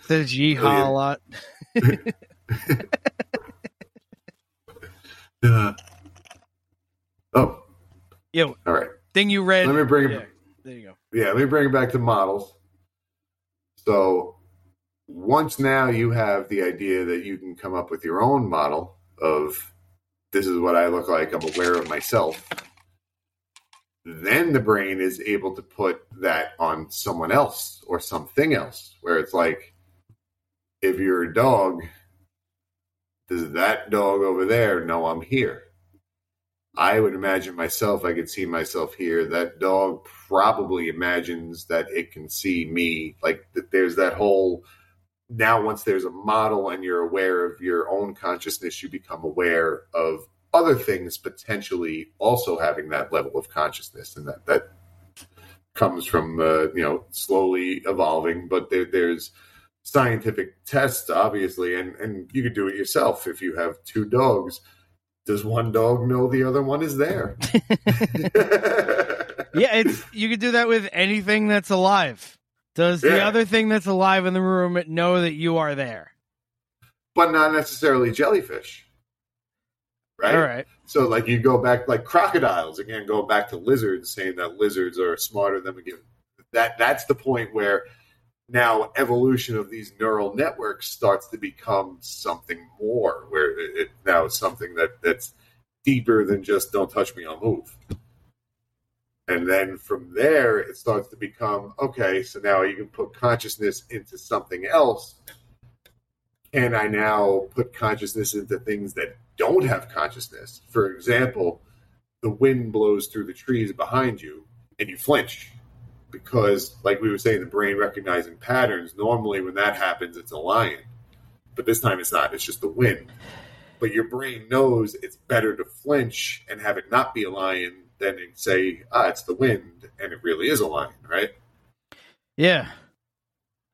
Says yeehaw a lot. Uh, oh, Yo, all right. thing you read. Let me bring it. Yeah, there you go. Yeah, let me bring it back to models. So once now you have the idea that you can come up with your own model of this is what I look like, I'm aware of myself. Then the brain is able to put that on someone else or something else, where it's like, if you're a dog, does that dog over there know I'm here? I would imagine myself, I could see myself here. That dog probably imagines that it can see me. Like there's that whole now once there's a model and you're aware of your own consciousness, you become aware of other things potentially also having that level of consciousness and that that comes from uh, you know slowly evolving but there, there's scientific tests obviously and and you could do it yourself if you have two dogs does one dog know the other one is there Yeah, it's you could do that with anything that's alive. Does the Yeah. other thing that's alive in the room know that you are there? but not necessarily jellyfish right All right. So, like, you go back, like crocodiles again, go back to lizards, saying that lizards are smarter than we give. That that's the point where now evolution of these neural networks starts to become something more, where it, it now is something that that's deeper than just "don't touch me, I'll move." And then from there, it starts to become okay. So now you can put consciousness into something else. Can I now put consciousness into things that don't have consciousness? For example, the wind blows through the trees behind you and you flinch because, like we were saying, the brain recognizing patterns. Normally, when that happens, it's a lion, but this time it's not. It's just the wind. But your brain knows it's better to flinch and have it not be a lion than to say, ah, it's the wind, and it really is a lion, right? Yeah.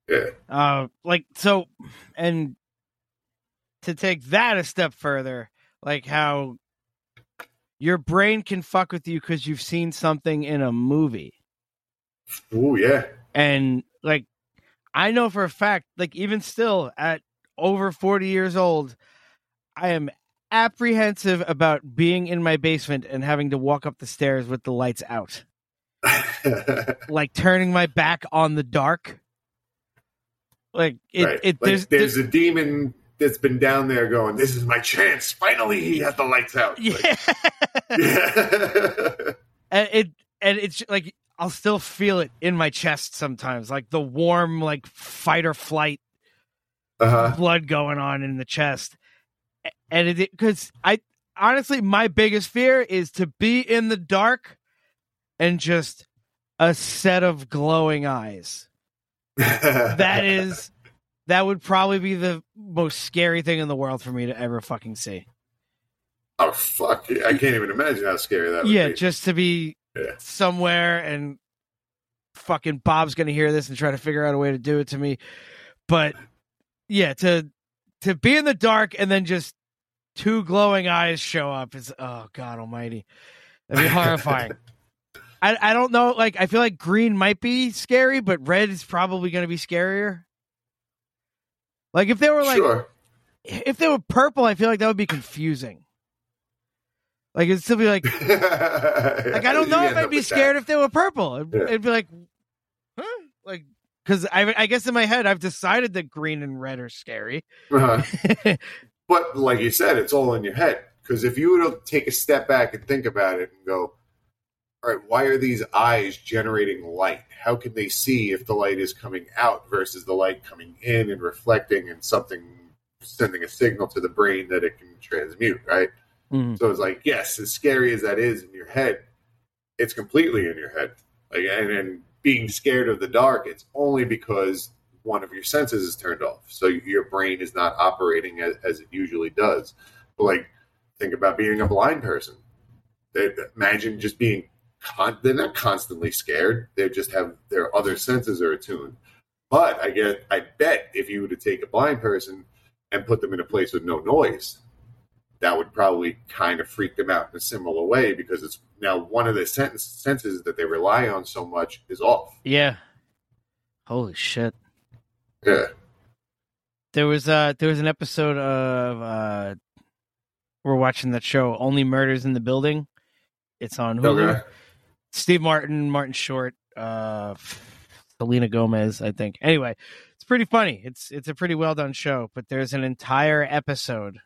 Yeah. Uh, like so, and to take that a step further, like how your brain can fuck with you because you've seen something in a movie, Oh, yeah. and like I know for a fact, like even still at over forty years old, I am apprehensive about being in my basement and having to walk up the stairs with the lights out, like turning my back on the dark. Like it, right. it Like, there's, there's a demon that's been down there going, "This is my chance. Finally, he has the lights out." yeah. Yeah. and it and it's like I'll still feel it in my chest sometimes, like the warm, like fight or flight uh-huh. blood going on in the chest, and it because I honestly my biggest fear is to be in the dark and just a set of glowing eyes. That is that would probably be the most scary thing in the world for me to ever fucking see. Oh fuck! I can't even imagine how scary that would be. yeah, be. just to be Yeah. somewhere and fucking Bob's gonna hear this and try to figure out a way to do it to me. But yeah, to to be in the dark and then just two glowing eyes show up is oh god almighty. That'd be horrifying. I I don't know, like I feel like green might be scary, but red is probably gonna be scarier. Like if they were like sure. if they were purple, I feel like that would be confusing. Like it'd still be like like I don't know if I'd be scared if they were purple. It'd, Yeah. it'd be like, huh? Like because I I guess in my head I've decided that green and red are scary. Uh-huh. But like you said, it's all in your head. Because if you were to take a step back and think about it and go, all right, why are these eyes generating light? How can they see if the light is coming out versus the light coming in and reflecting and something sending a signal to the brain that it can transmute, right? Mhm. So it's like, yes, as scary as that is in your head, it's completely in your head. Like, and, and being scared of the dark, it's only because one of your senses is turned off. So your brain is not operating as, as it usually does. But like, think about being a blind person. They, imagine just being, con- they're not constantly scared. They just have their other senses are attuned. But I get, I bet if you were to take a blind person and put them in a place with no noise, that would probably kind of freak them out in a similar way because it's now one of the sen- senses that they rely on so much is off. Yeah. Holy shit. Yeah. There was uh there was an episode of uh we're watching that show Only Murders in the Building. It's on Hulu. Okay. Steve Martin, Martin Short, uh Selena Gomez, I think. Anyway, it's pretty funny. It's it's a pretty well done show, but there's an entire episode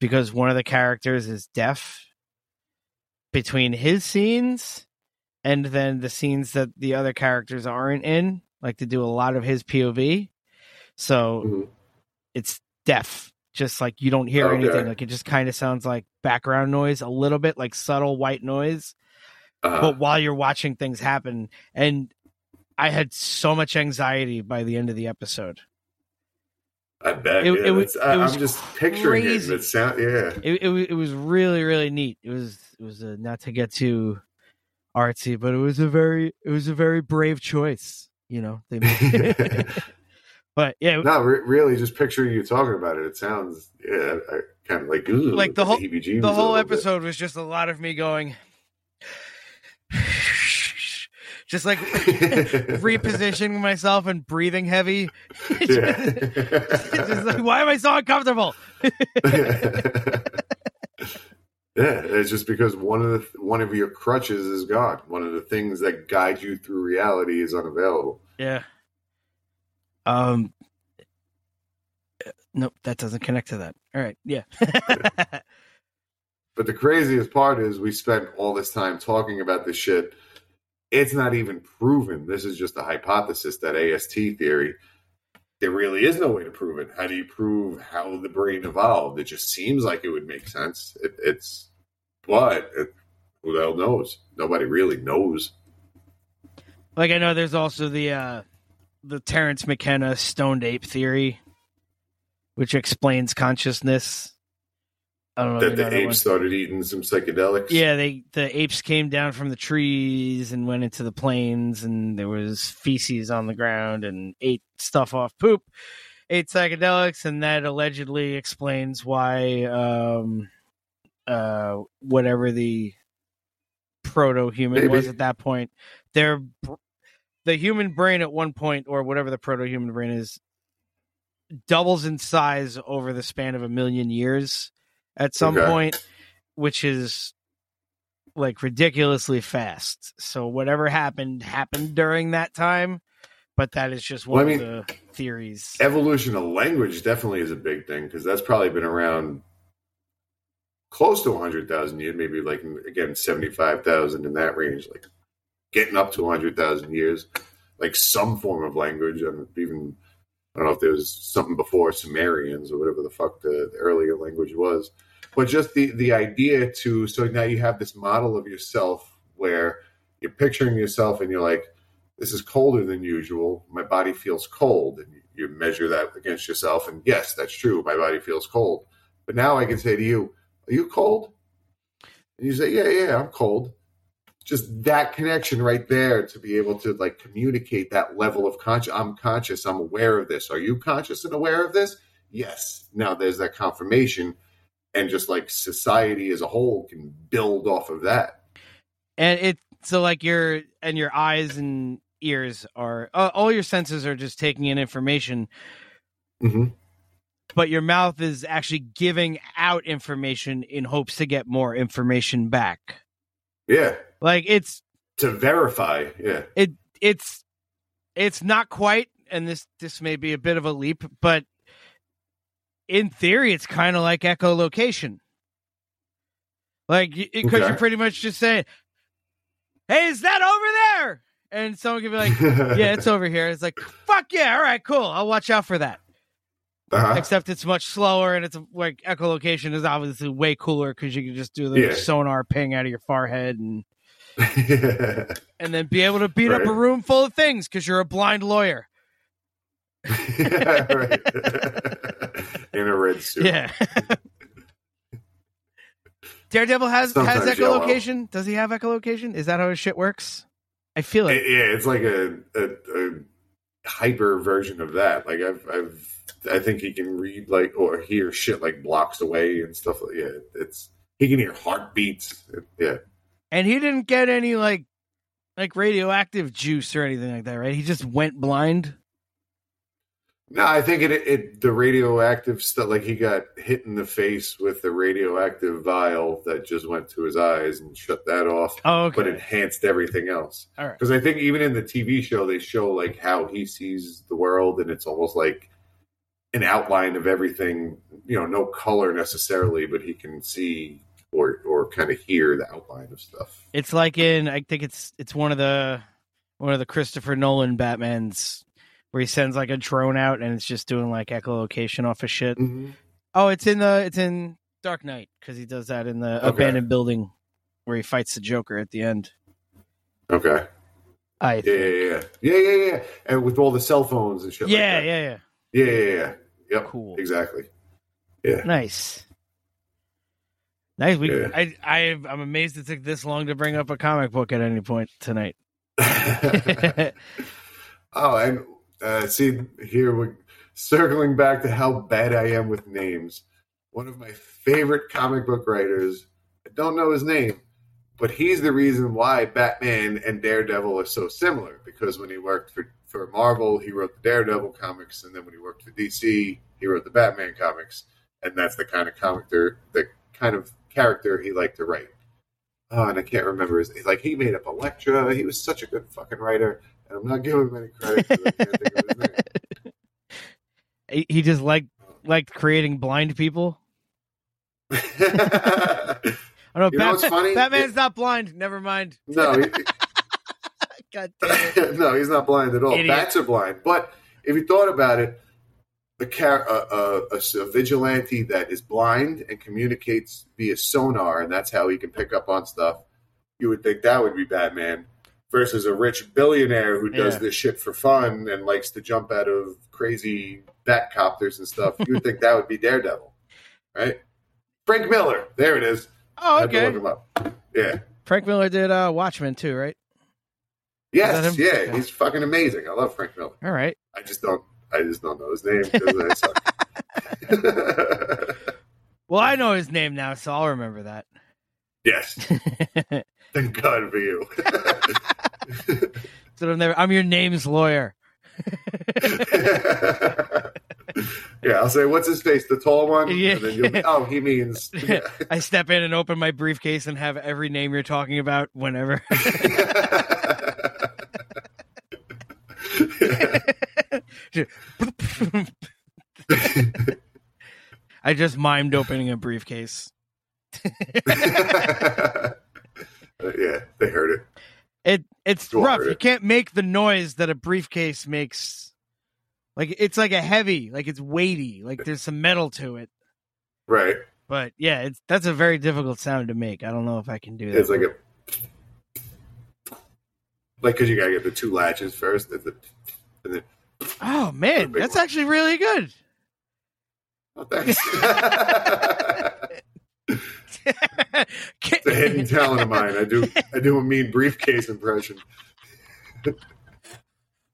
because one of the characters is deaf between his scenes and then the scenes that the other characters aren't in, like to do a lot of his POV. So Mhm. it's deaf, just like you don't hear Okay. anything. Like it just kind of sounds like background noise, a little bit like subtle white noise. Uh-huh. But while you're watching things happen, and I had so much anxiety by the end of the episode. I bet. It- yeah, it was- I, it was I'm just picturing crazy. it. It sound, yeah. It it, it was really really neat. It was it was a, not to get too artsy, but it was a very it was a very brave choice. You know, they made. but yeah, no, re- really, just picturing you talking about it, it sounds, yeah, kind of like, ooh, like the whole the whole little bit. episode was just a lot of me going just like repositioning myself and breathing heavy Yeah. just like why am i so uncomfortable Yeah, it's just because one of the one of your crutches is gone. One of the things that guide you through reality is unavailable. yeah um nope that doesn't connect to that all right yeah But the craziest part is we spent all this time talking about this shit. It's not even proven. This is just a hypothesis, that AST theory. There really is no way to prove it. How do you prove how the brain evolved? It just seems like it would make sense. It, it's, but it, who the hell knows? Nobody really knows. like i know there's also the uh the Terence McKenna stoned ape theory which explains consciousness i don't know that the apes started eating some psychedelics. Yeah, they the apes came down from the trees and went into the plains, and there was feces on the ground and ate stuff off poop, ate psychedelics, and that allegedly explains why um uh whatever the proto human was at that point, their the human brain at one point or whatever the proto human brain is doubles in size over the span of a million years at some Okay. point, which is like ridiculously fast. So whatever happened happened during that time, but that is just one Well, I of the theories. Evolution of language definitely is a big thing because that's probably been around close to 100,000 years, maybe like, again, 75,000 in that range, like getting up to 100,000 years, like some form of language. And even, I don't know if there was something before Sumerians or whatever the fuck the, the earlier language was. But just the, the idea to, so now you have this model of yourself where you're picturing yourself and you're like, this is colder than usual. My body feels cold. And you measure that against yourself. And yes, that's true. My body feels cold. But now I can say to you, "Are you cold?" And you say, "Yeah, yeah, I'm cold." Just that connection right there to be able to like communicate that level of conscious. I'm conscious. I'm aware of this. Are you conscious and aware of this? Yes. Now there's that confirmation, and just like society as a whole can build off of that. and it so like your and your eyes and ears are uh, all your senses are just taking in information hmm but your mouth is actually giving out information in hopes to get more information back Yeah, like it's to verify. Yeah, it it's it's not quite and this this may be a bit of a leap but in theory it's kind of like echolocation like because Okay. you're pretty much just saying hey is that over there and someone could be like yeah it's over here it's like fuck yeah all right cool i'll watch out for that uh-huh. except it's much slower and it's like echolocation is obviously way cooler because you can just do the Yeah. sonar ping out of your forehead and and then be able to beat up a room full of things because you're a blind lawyer right. In a red suit. Yeah. Daredevil has Sometimes has yellow. echolocation. Does he have echolocation? Is that how his shit works? I feel like It- yeah, it's like a, a, a hyper version of that. Like I've, I've, I think he can read like or hear shit like blocks away and stuff. Like yeah, it's he can hear heartbeats. Yeah, and he didn't get any like like radioactive juice or anything like that, right? He just went blind. No, I think it, it the radioactive stuff. Like he got hit in the face with the radioactive vial that just went to his eyes and shut that off. Oh, okay. But enhanced everything else. All right. Because I think even in the TV show, they show like how he sees the world, and it's almost like an outline of everything. You know, no color necessarily, but he can see or or kind of hear the outline of stuff. It's like in I think it's it's one of the one of the Christopher Nolan Batmans where he sends like a drone out and it's just doing like echolocation off of shit. Mm-hmm. Oh, it's in the it's in Dark Knight because he does that in the Okay. abandoned building where he fights the Joker at the end. Okay. I Yeah, yeah, yeah, yeah, yeah, yeah. And with all the cell phones and shit. yeah, like that. yeah, yeah. yeah, yeah, yeah. Yep. Cool. Exactly. Yeah. Nice. Nice. We, Yeah. I, I, I'm amazed it took this long to bring up a comic book at any point tonight. oh, and uh, see here we circling back to how bad I am with names. One of my favorite comic book writers. I don't know his name, but he's the reason why Batman and Daredevil are so similar. Because when he worked for for Marvel, he wrote the Daredevil comics, and then when he worked for DC, he wrote the Batman comics, and that's the kind of comic the kind of character he liked to write. Oh, and I can't remember his. Like he made up Elektra. He was such a good fucking writer, and I'm not giving him any credit. I can't think of his name. He, he just liked liked creating blind people. I don't know. You know. know funny? Batman's not blind. Never mind. no, he, God damn it. no, he's not blind at all. Idiot. Bats are blind. But if you thought about it, a, car, a, a, a vigilante that is blind and communicates via sonar, and that's how he can pick up on stuff, you would think that would be Batman. Versus a rich billionaire who does Yeah. this shit for fun and likes to jump out of crazy bat copters and stuff. You would think that would be Daredevil, right? Frank Miller. There it is. Oh, I had to okay. look him up. Yeah. Frank Miller did uh, Watchmen too, right? Yes. Yeah. Okay. He's fucking amazing. I love Frank Miller. All right. I just don't. I just don't know his name because I. Well, I know his name now, so I'll remember that. yes. Thank God for you. so I'm, never, I'm your name's lawyer. yeah, I'll say, "What's his face? The tall one." Yeah. And then you'll be, oh, he means. Yeah. I step in and open my briefcase and have every name you're talking about whenever. I just mimed opening a briefcase. Yeah, they heard it. It it's rough. for You can't make the noise that a briefcase makes. Like it's like a heavy, like it's weighty, like there's some metal to it. Right. But yeah, it's that's a very difficult sound to make. I don't know if I can do that. It's like a. Like, because you gotta get the two latches first, and, the, and then oh man, that's one. actually really good. Oh, thanks. it's a hidden talent of mine. I do I do a mean briefcase impression.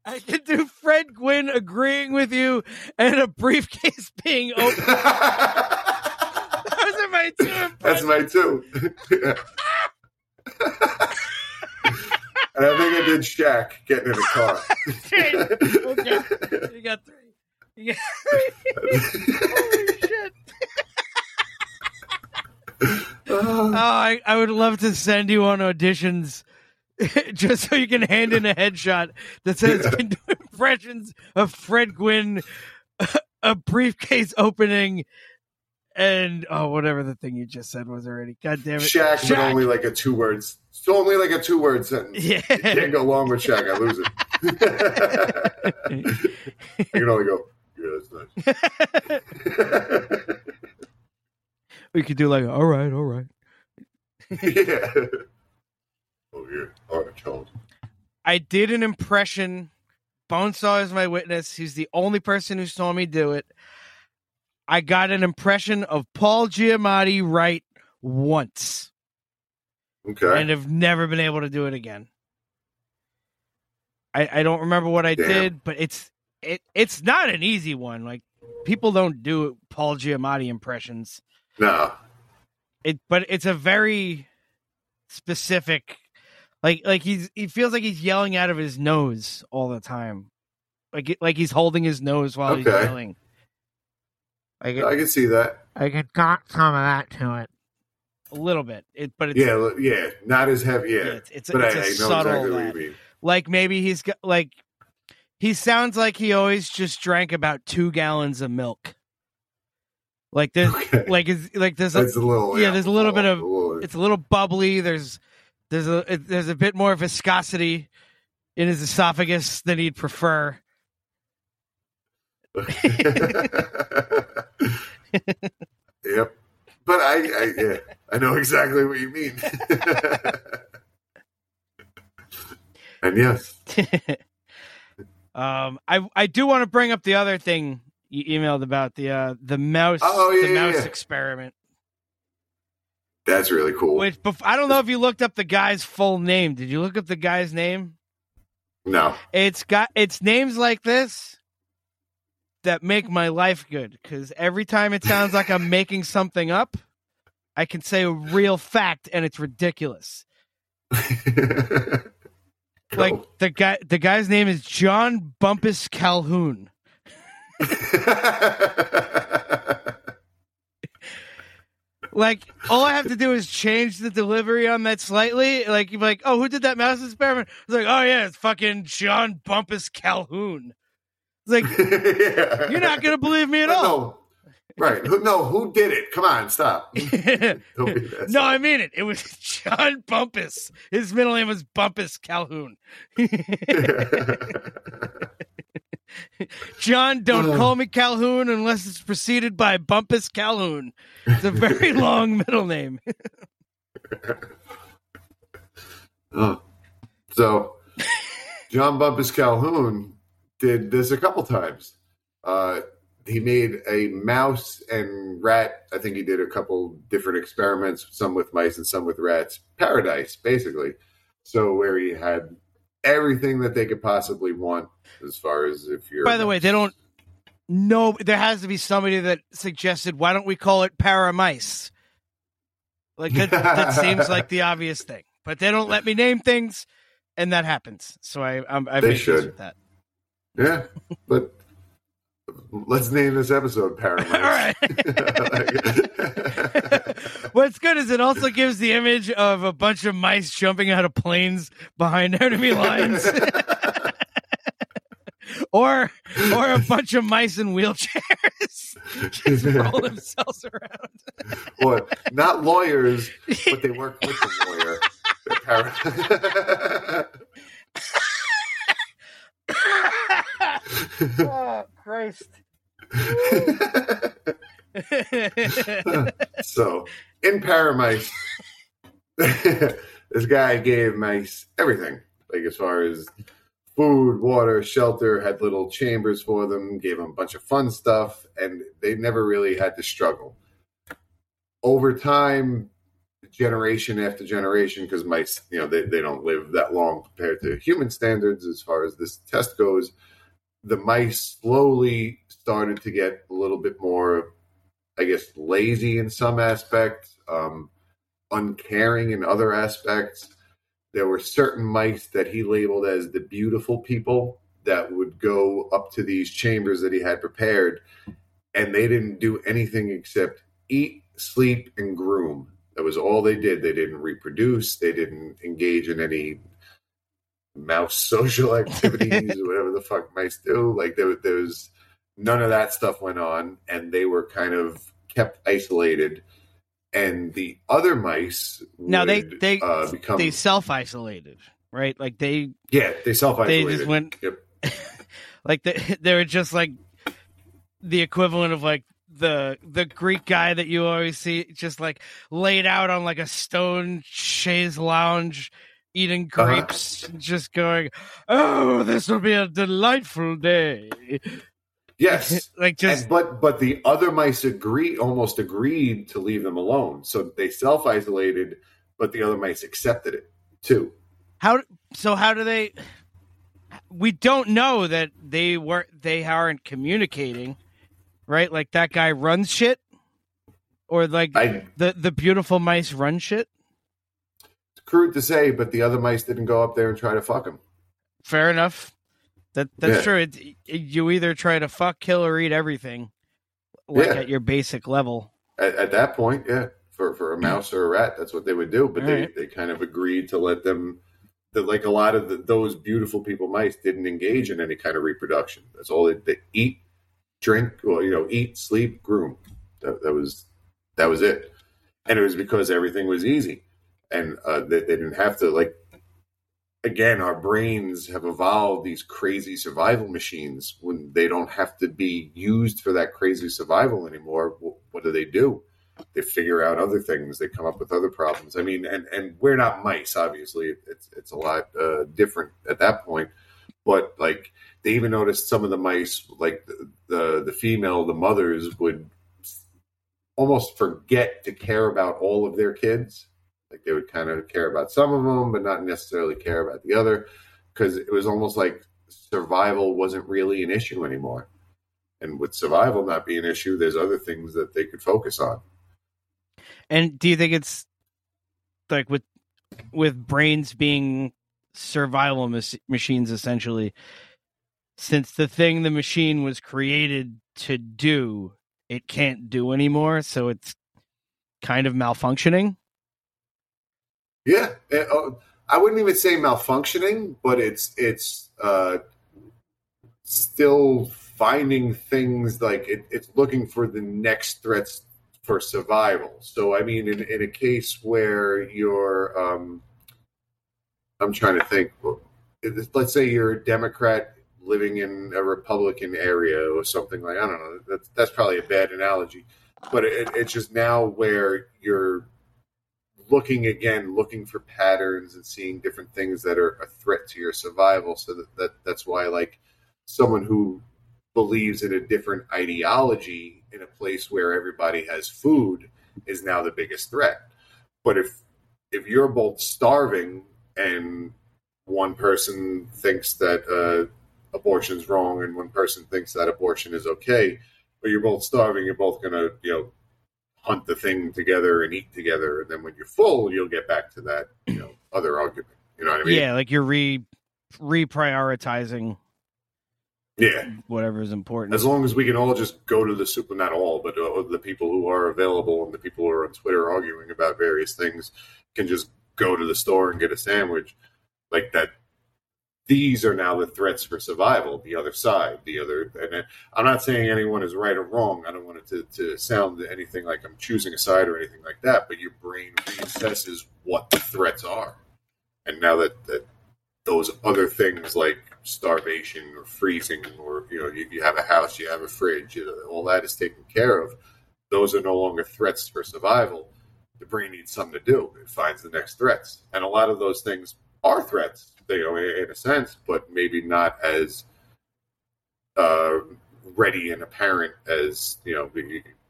I can do Fred Gwynne agreeing with you and a briefcase being open. Those are my two. That's my two. and I think I did Shaq getting in a car. okay. You got three. You got three. Holy shit. Oh, I, I would love to send you on auditions just so you can hand in a headshot that says do impressions of Fred Gwynne, a briefcase opening, and oh, whatever the thing you just said was already. God damn it, Shaq, but only like a two words. It's only like a two word sentence. Yeah. You can't go long with Shaq. I lose it. I can only go. Yeah, that's nice. We could do like, all right, all right. yeah. Oh yeah, all right, Charles. I did an impression. Bonesaw is my witness. He's the only person who saw me do it. I got an impression of Paul Giamatti right once. Okay. And have never been able to do it again. I, I don't remember what I Damn. did, but it's it it's not an easy one. Like people don't do Paul Giamatti impressions. No. It but it's a very specific like like he's he feels like he's yelling out of his nose all the time. Like like he's holding his nose while he's Okay. yelling. Like I can see that. I it got some of that to it. A little bit. It but it's Yeah, yeah, not as heavy. Yeah, it's- it's a- but it's I, a I know subtle exactly what you mean. like maybe he's got like he sounds like he always just drank about two gallons of milk. Like there's Okay. like is like there's That's a little. yeah, there's a little bit of a little- it's a little bubbly. There's there's a it, there's a bit more viscosity in his esophagus than he'd prefer. yep. But I, I, yeah, I know exactly what you mean. and yes, um, I I do want to bring up the other thing you emailed about the uh the mouse Oh, yeah, the yeah, mouse yeah. experiment. that's really cool. Which bef- I don't know if you looked up the guy's full name. Did you look up the guy's name? No, It's got it's names like this that make my life good because every time it sounds like I'm making something up, I can say a real fact and it's ridiculous. Like the guy, the guy's name is John Bumpass Calhoun. Like all I have to do is change the delivery on that slightly. Like you're like, oh, who did that mouse experiment? It's like, oh yeah, it's fucking John Bumpass Calhoun. It's like Yeah. you're not gonna believe me at But all. No, right? Who, no, who did it? Come on, stop. Don't be that no, I mean it. It was John Bumpass. His middle name was Bumpass Calhoun. John, don't Oh. call me Calhoun unless it's preceded by Bumpass Calhoun. It's a very long middle name. Oh. So, John Bumpass Calhoun did this a couple times. Uh, he made a mouse and rat. I think he did a couple different experiments, some with mice and some with rats. Paradise, basically. So, where he had everything that they could possibly want as far as if you're. By the way, they don't know. There has to be somebody that suggested, why don't we call it Paramice? Like that, that seems like the obvious thing, but they don't let me name things, and that happens. So I, I'm, I They should. that. Yeah, but let's name this episode Paramice. What's good is it also gives the image of a bunch of mice jumping out of planes behind enemy lines. or or a bunch of mice in wheelchairs just roll themselves around. what? Not lawyers, but they work with the lawyer. They're para- oh Christ. so, in Paramice, this guy gave mice everything, like as far as food, water, shelter, had little chambers for them, gave them a bunch of fun stuff, and they never really had to struggle. Over time, generation after generation, because mice, you know, they, they don't live that long compared to human standards as far as this test goes. The mice slowly started to get a little bit more, I guess, lazy in some aspects, um, uncaring in other aspects. There were certain mice that he labeled as the beautiful people that would go up to these chambers that he had prepared and they didn't do anything except eat sleep and groom. That was all they did. They didn't reproduce. They didn't engage in any mouse social activities or whatever the fuck mice do like there, there was none of that stuff went on and they were kind of kept isolated and the other mice now they would, they uh, become they self isolated, right? Like they yeah they self they isolated. just went Yep. like they they were just like the equivalent of like the the Greek guy that you always see just like laid out on like a stone chaise lounge eating Uh-huh. grapes just going oh this will be a delightful day. Yes, like just And- but but the other mice agree almost agreed to leave them alone, so they self isolated, but the other mice accepted it too. how so how do they we don't know that they were they aren't communicating right? Like that guy runs shit? Or like I the the beautiful mice run shit crude to say, but the other mice didn't go up there and try to fuck him. fair enough that that's Yeah. true it, it- you either try to fuck kill or eat everything like Yeah. at your basic level At, at that point, yeah, for for a mouse or a rat, that's what they would do. But they Alright. they kind of agreed to let them. That like a lot of the, those beautiful people mice didn't engage in any kind of reproduction. That's all they, they eat, drink, well, you know, eat, sleep, groom. That, that was that was it, and it was because everything was easy, and uh, they, they didn't have to like. Again, our brains have evolved these crazy survival machines. When they don't have to be used for that crazy survival anymore, wh- what do they do? They figure out other things. They come up with other problems. I mean, and and we're not mice, obviously. It's it's a lot uh, different at that point. But like they even noticed some of the mice, like the the, the female, the mothers would almost forget to care about all of their kids. Like they would kind of care about some of them, but not necessarily care about the other, because it was almost like survival wasn't really an issue anymore. And with survival not being an issue, there's other things that they could focus on. and do you think it's like with with brains being survival mas- machines essentially since the thing the machine was created to do it can't do anymore so it's kind of malfunctioning Yeah, eh, oh, I wouldn't even say malfunctioning, but it's it's uh, still finding things like it, it's looking for the next threats for survival. So, I mean, in, in a case where you're, um, I'm trying to think. Let's say you're a Democrat living in a Republican area or something like I don't know. That's that's probably a bad analogy, but it, it's just now where you're looking again, looking for patterns and seeing different things that are a threat to your survival. So that, that that's why like someone who believes in a different ideology in a place where everybody has food is now the biggest threat. But if if you're both starving and one person thinks that uh, abortion's wrong and one person thinks that abortion is okay, but you're both starving, you're both gonna you know hunt the thing together and eat together, and then when you're full, you'll get back to that you know other argument. You know what I mean? yeah like you're re reprioritizing Yeah. whatever is important As long as we can all just go to the super, not all, but uh, the people who are available and the people who are on Twitter arguing about various things can just go to the store and get a sandwich. Like that, these are now the threats for survival. The other side, the other, and I'm not saying anyone is right or wrong. I don't want it to, to sound anything like I'm choosing a side or anything like that. But your brain reassesses what the threats are, and now that that those other things like starvation or freezing or you know you, you have a house you have a fridge you know, all that is taken care of those are no longer threats for survival the brain needs something to do it finds the next threats and a lot of those things are threats. They are in a sense, but maybe not as uh, ready and apparent as you know.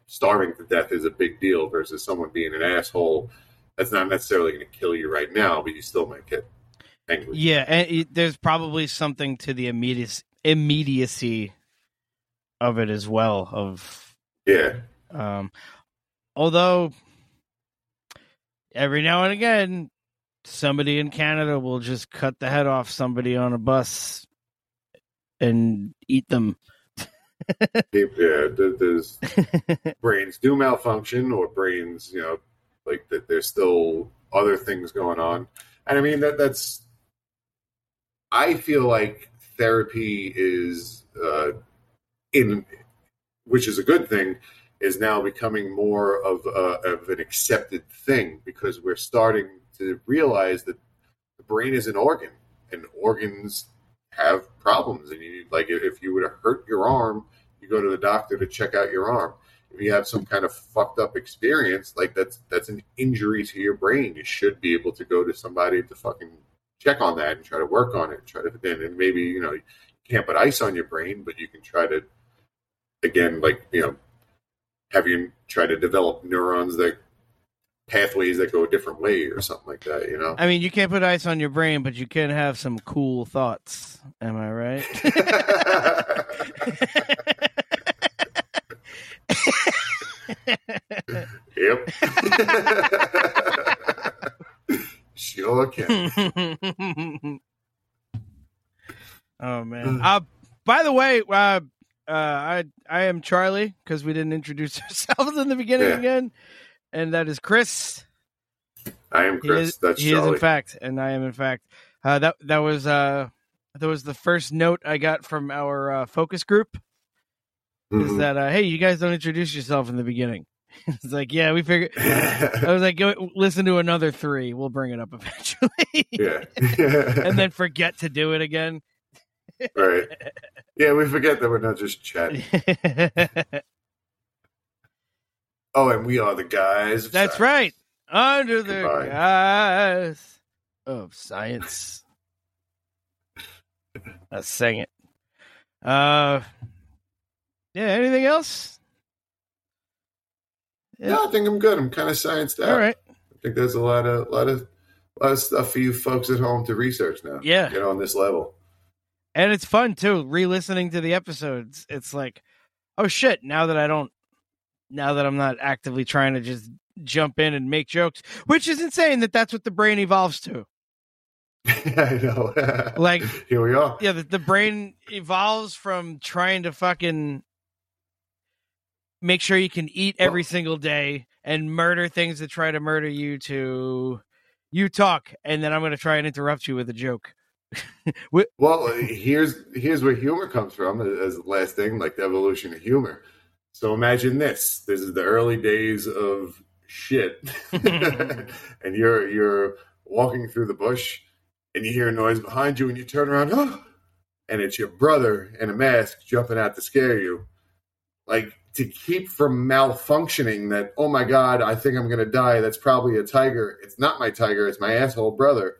Starving to death is a big deal versus someone being an asshole. That's not necessarily going to kill you right now, but you still might get angry. Yeah, and it, there's probably something to the immediacy, immediacy of it as well. Of Yeah, um, although every now and again, somebody in Canada will just cut the head off somebody on a bus and eat them. yeah. there- There's brains do malfunction, or brains, you know, like that. There's still other things going on, and I mean that that's. I feel like therapy is uh, in, which is a good thing, is now becoming more of a, of an accepted thing because we're starting to realize that the brain is an organ, and organs have problems. And you like if you were to hurt your arm, you go to the doctor to check out your arm. If you have some kind of fucked up experience, like that's that's an injury to your brain. You should be able to go to somebody to fucking check on that and try to work on it. And try to and, and maybe you know you can't put ice on your brain, but you can try to again like you know have you try to develop neurons that pathways that go a different way or something like that. You know. I mean, you can't put ice on your brain, but you can have some cool thoughts. Am I right? Yep. sure can. oh man. Uh, by the way, uh, uh, I I am Charlie because we didn't introduce ourselves in the beginning Yeah. again, and that is Chris. I am He Chris. is, That's he is in fact, and I am in fact. Uh, that that was uh that was the first note I got from our uh, focus group. Is Mhm. that uh, hey, you guys don't introduce yourself in the beginning? it's like yeah, we figured. I was like, go listen to another three. We'll bring it up eventually. yeah. and then forget to do it again. right. Yeah, we forget that we're not just chatting. Oh, and we are the guys. of That's science. right. Under the Goodbye. guise of science. Let's sing it. Uh, yeah. Anything else? Yeah. No, I think I'm good. I'm kind of scienced out. All right. I think there's a lot of lot of lot of stuff for you folks at home to research now. Yeah. Get on this level. And it's fun too, re-listening to the episodes. It's like, oh shit! Now that I don't, now that I'm not actively trying to just jump in and make jokes, which is insane that that's what the brain evolves to. I know. Like, here we are. yeah, the, the brain evolves from trying to fucking make sure you can eat every single day and murder things that try to murder you to you talk and then I'm going to try and interrupt you with a joke. Well, here's here's where humor comes from as the last thing, like the evolution of humor. So imagine this: this is the early days of shit, and you're you're walking through the bush, and you hear a noise behind you, and you turn around, oh, and it's your brother in a mask jumping out to scare you. Like to keep from malfunctioning that, oh my god, I think I'm gonna die. That's probably a tiger. It's not my tiger. It's my asshole brother.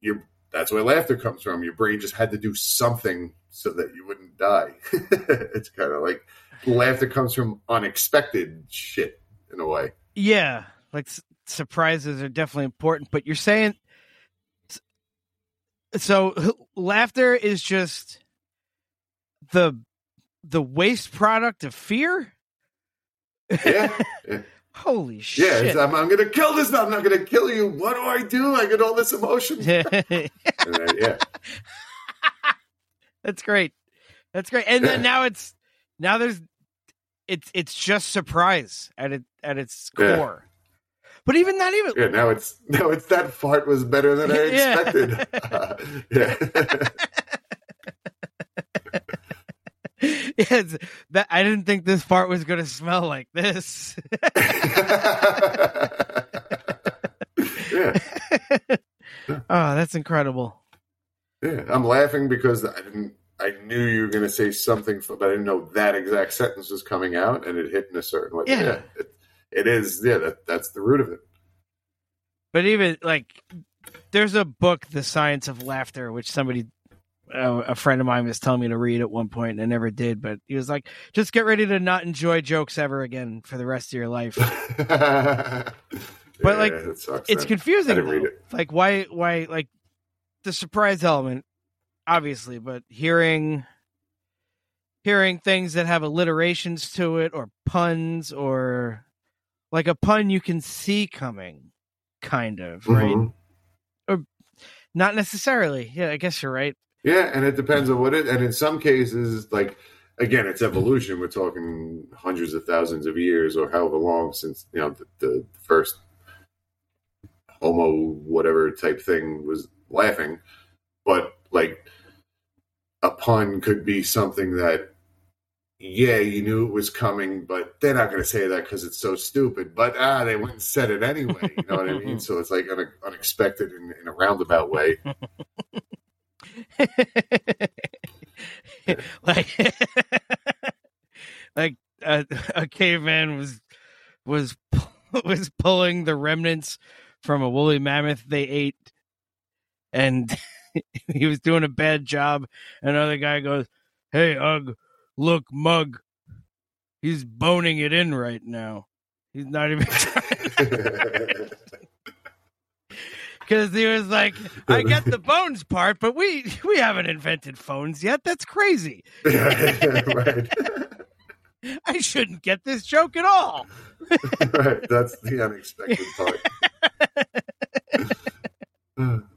Your that's where laughter comes from. Your brain just had to do something so that you wouldn't die. it's kind of like laughter comes from unexpected shit in a way. Yeah, like s- surprises are definitely important, but you're saying so h- laughter is just the the waste product of fear? Yeah, yeah. Holy yeah shit. it's, I'm, I'm going to kill this. I'm not going to kill you. What do I do? I get all this emotion. Then, yeah, That's great. That's great. And then now it's now there's it's it's just surprise at it at its Yeah. core. But even that, even yeah. Now it's now it's that fart was better than I Yeah. expected. yeah. yes, that I didn't think this part was going to smell like this. yeah. oh, that's incredible. Yeah, I'm laughing because I didn't. I knew you were going to say something, but I didn't know that exact sentence was coming out, and it hit in a certain way. Yeah. it, it is. Yeah, that, that's the root of it. But even like there's a book, The Science of Laughter, which somebody, uh, a friend of mine, was telling me to read at one point, and I never did. But he was like, "Just get ready to not enjoy jokes ever again for the rest of your life." but like, it's then. confusing. I didn't read it. Like, why? Why? Like the surprise element, obviously, but hearing hearing things that have alliterations to it or puns or like a pun you can see coming kind of right Mhm. or not necessarily yeah i guess you're right Yeah, and it depends on what it. And in some cases, like again, it's evolution. We're talking hundreds of thousands of years, or however long since you know the, the first Homo whatever type thing was laughing. But like a pun could be something that, yeah, you knew it was coming, but they're not going to say that because it's so stupid. But ah, they went and said it anyway. You know what I mean? So it's like un- unexpected in, in a roundabout way. like like a, a caveman was was was pulling the remnants from a woolly mammoth they ate and he was doing a bad job another guy goes hey ugg look mug he's boning it in right now he's not even because he was like, "I get the bones part, but we we haven't invented phones yet. That's crazy. right. I shouldn't get this joke at all." right. That's the unexpected part.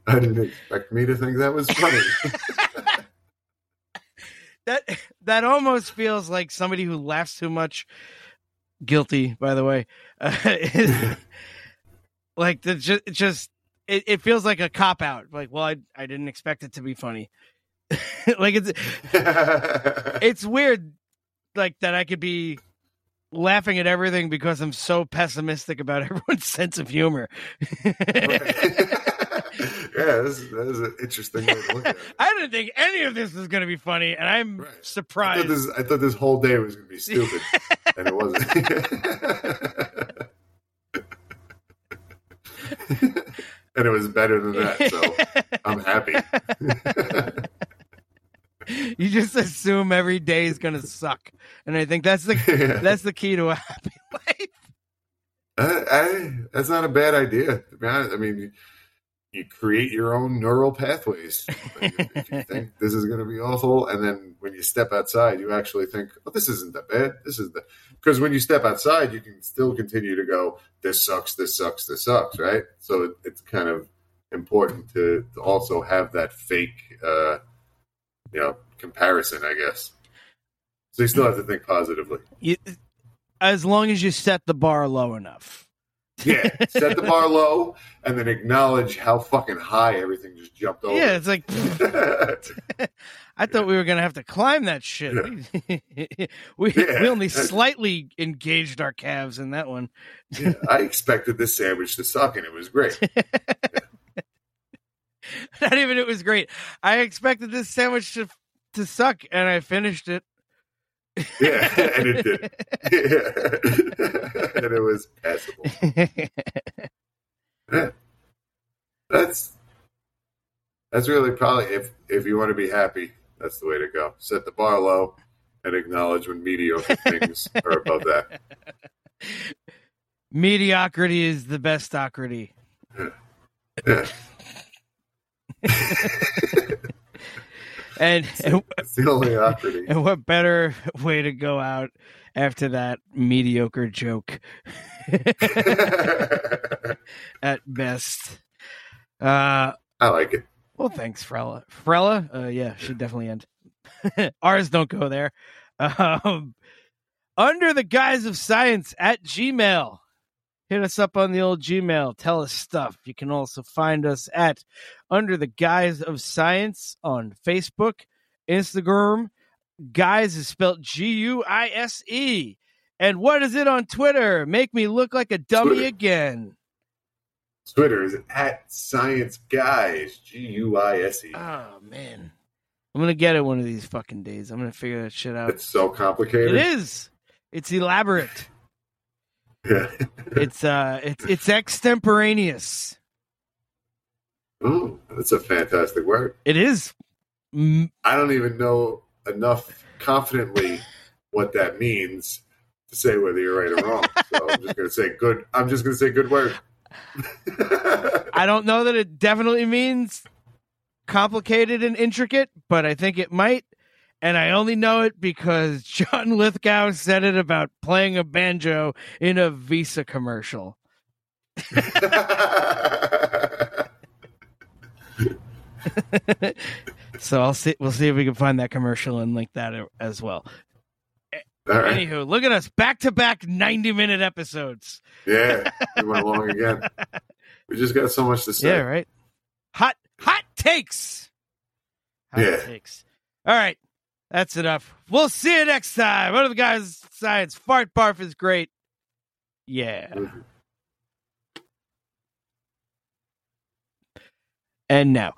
I didn't expect me to think that was funny. That that almost feels like somebody who laughs too much. Guilty, by the way. Uh, like the just just it, it feels like a cop out. Like, well, I I didn't expect it to be funny. like it's it's weird like that I could be laughing at everything because I'm so pessimistic about everyone's sense of humor. yeah, this, that is an interesting way to look at it. I didn't think any of this was going to be funny, and I'm I thought, surprised. this, I thought this whole day was going to be stupid, and it wasn't. and it was better than that, so I'm happy. you just assume every day is going to suck, and I think that's the Yeah. that's the key to a happy life. I, I, that's not a bad idea. To be honest, I mean, you, create your own neural pathways. Like, if you think this is going to be awful, and then when you step outside, you actually think, "Oh, this isn't that bad. This is the." Because when you step outside, you can still continue to go, "This sucks. This sucks. This sucks." Right. So it, it's kind of important to, to also have that fake, uh, you know, comparison. I guess. So you still have to think positively. You, as long as you set the bar low enough. Yeah, set the bar low and then acknowledge how fucking high everything just jumped over. Yeah, it's like I thought we were going to have to climb that shit. we Yeah. we only slightly engaged our calves in that one. Yeah, I expected this sandwich to suck, and it was great. Not even it was great. I expected this sandwich to to suck, and I finished it. Yeah, and it did. Yeah. and it was passable. Yeah. That's that's really probably if if you want to be happy, that's the way to go. Set the bar low and acknowledge when mediocre things are above that. Mediocrity is the best ocrity. Yeah. And, and It's the only ocrity. and what better way to go out after that mediocre joke at best. Uh I like it. well thanks, Frella. Frella? Uh yeah, should definitely end. Ours don't go there. Um under the guise of science at Gmail. Hit us up on the old Gmail. Tell us stuff. You can also find us at Under the Guise of Science on Facebook, Instagram. Guise is spelled G U I S E. And what is it on Twitter? Make me look like a dummy Twitter. again. Twitter is at Science Guise, G U I S E. Oh man. I'm gonna get it one of these fucking days. I'm gonna figure that shit out. It's so complicated. It is. It's elaborate. Yeah. It's uh it's it's extemporaneous. Oh, that's a fantastic word. It is. Mm, I don't even know enough confidently what that means to say whether you're right or wrong. So I'm just to say good. I'm just going to say good word. I don't know that it definitely means complicated and intricate, but I think it might. And I only know it because John Lithgow said it about playing a banjo in a Visa commercial. so I'll see. We'll see if we can find that commercial and link that as well. Right. Anywho, look at us back to back ninety minute episodes. Yeah, we went along again. We just got so much to say. Yeah, right. Hot hot takes. Hot Yeah. takes. All right, that's enough. We'll see you next time. One of the guys' science fart barf is great. Yeah. Mhm. And now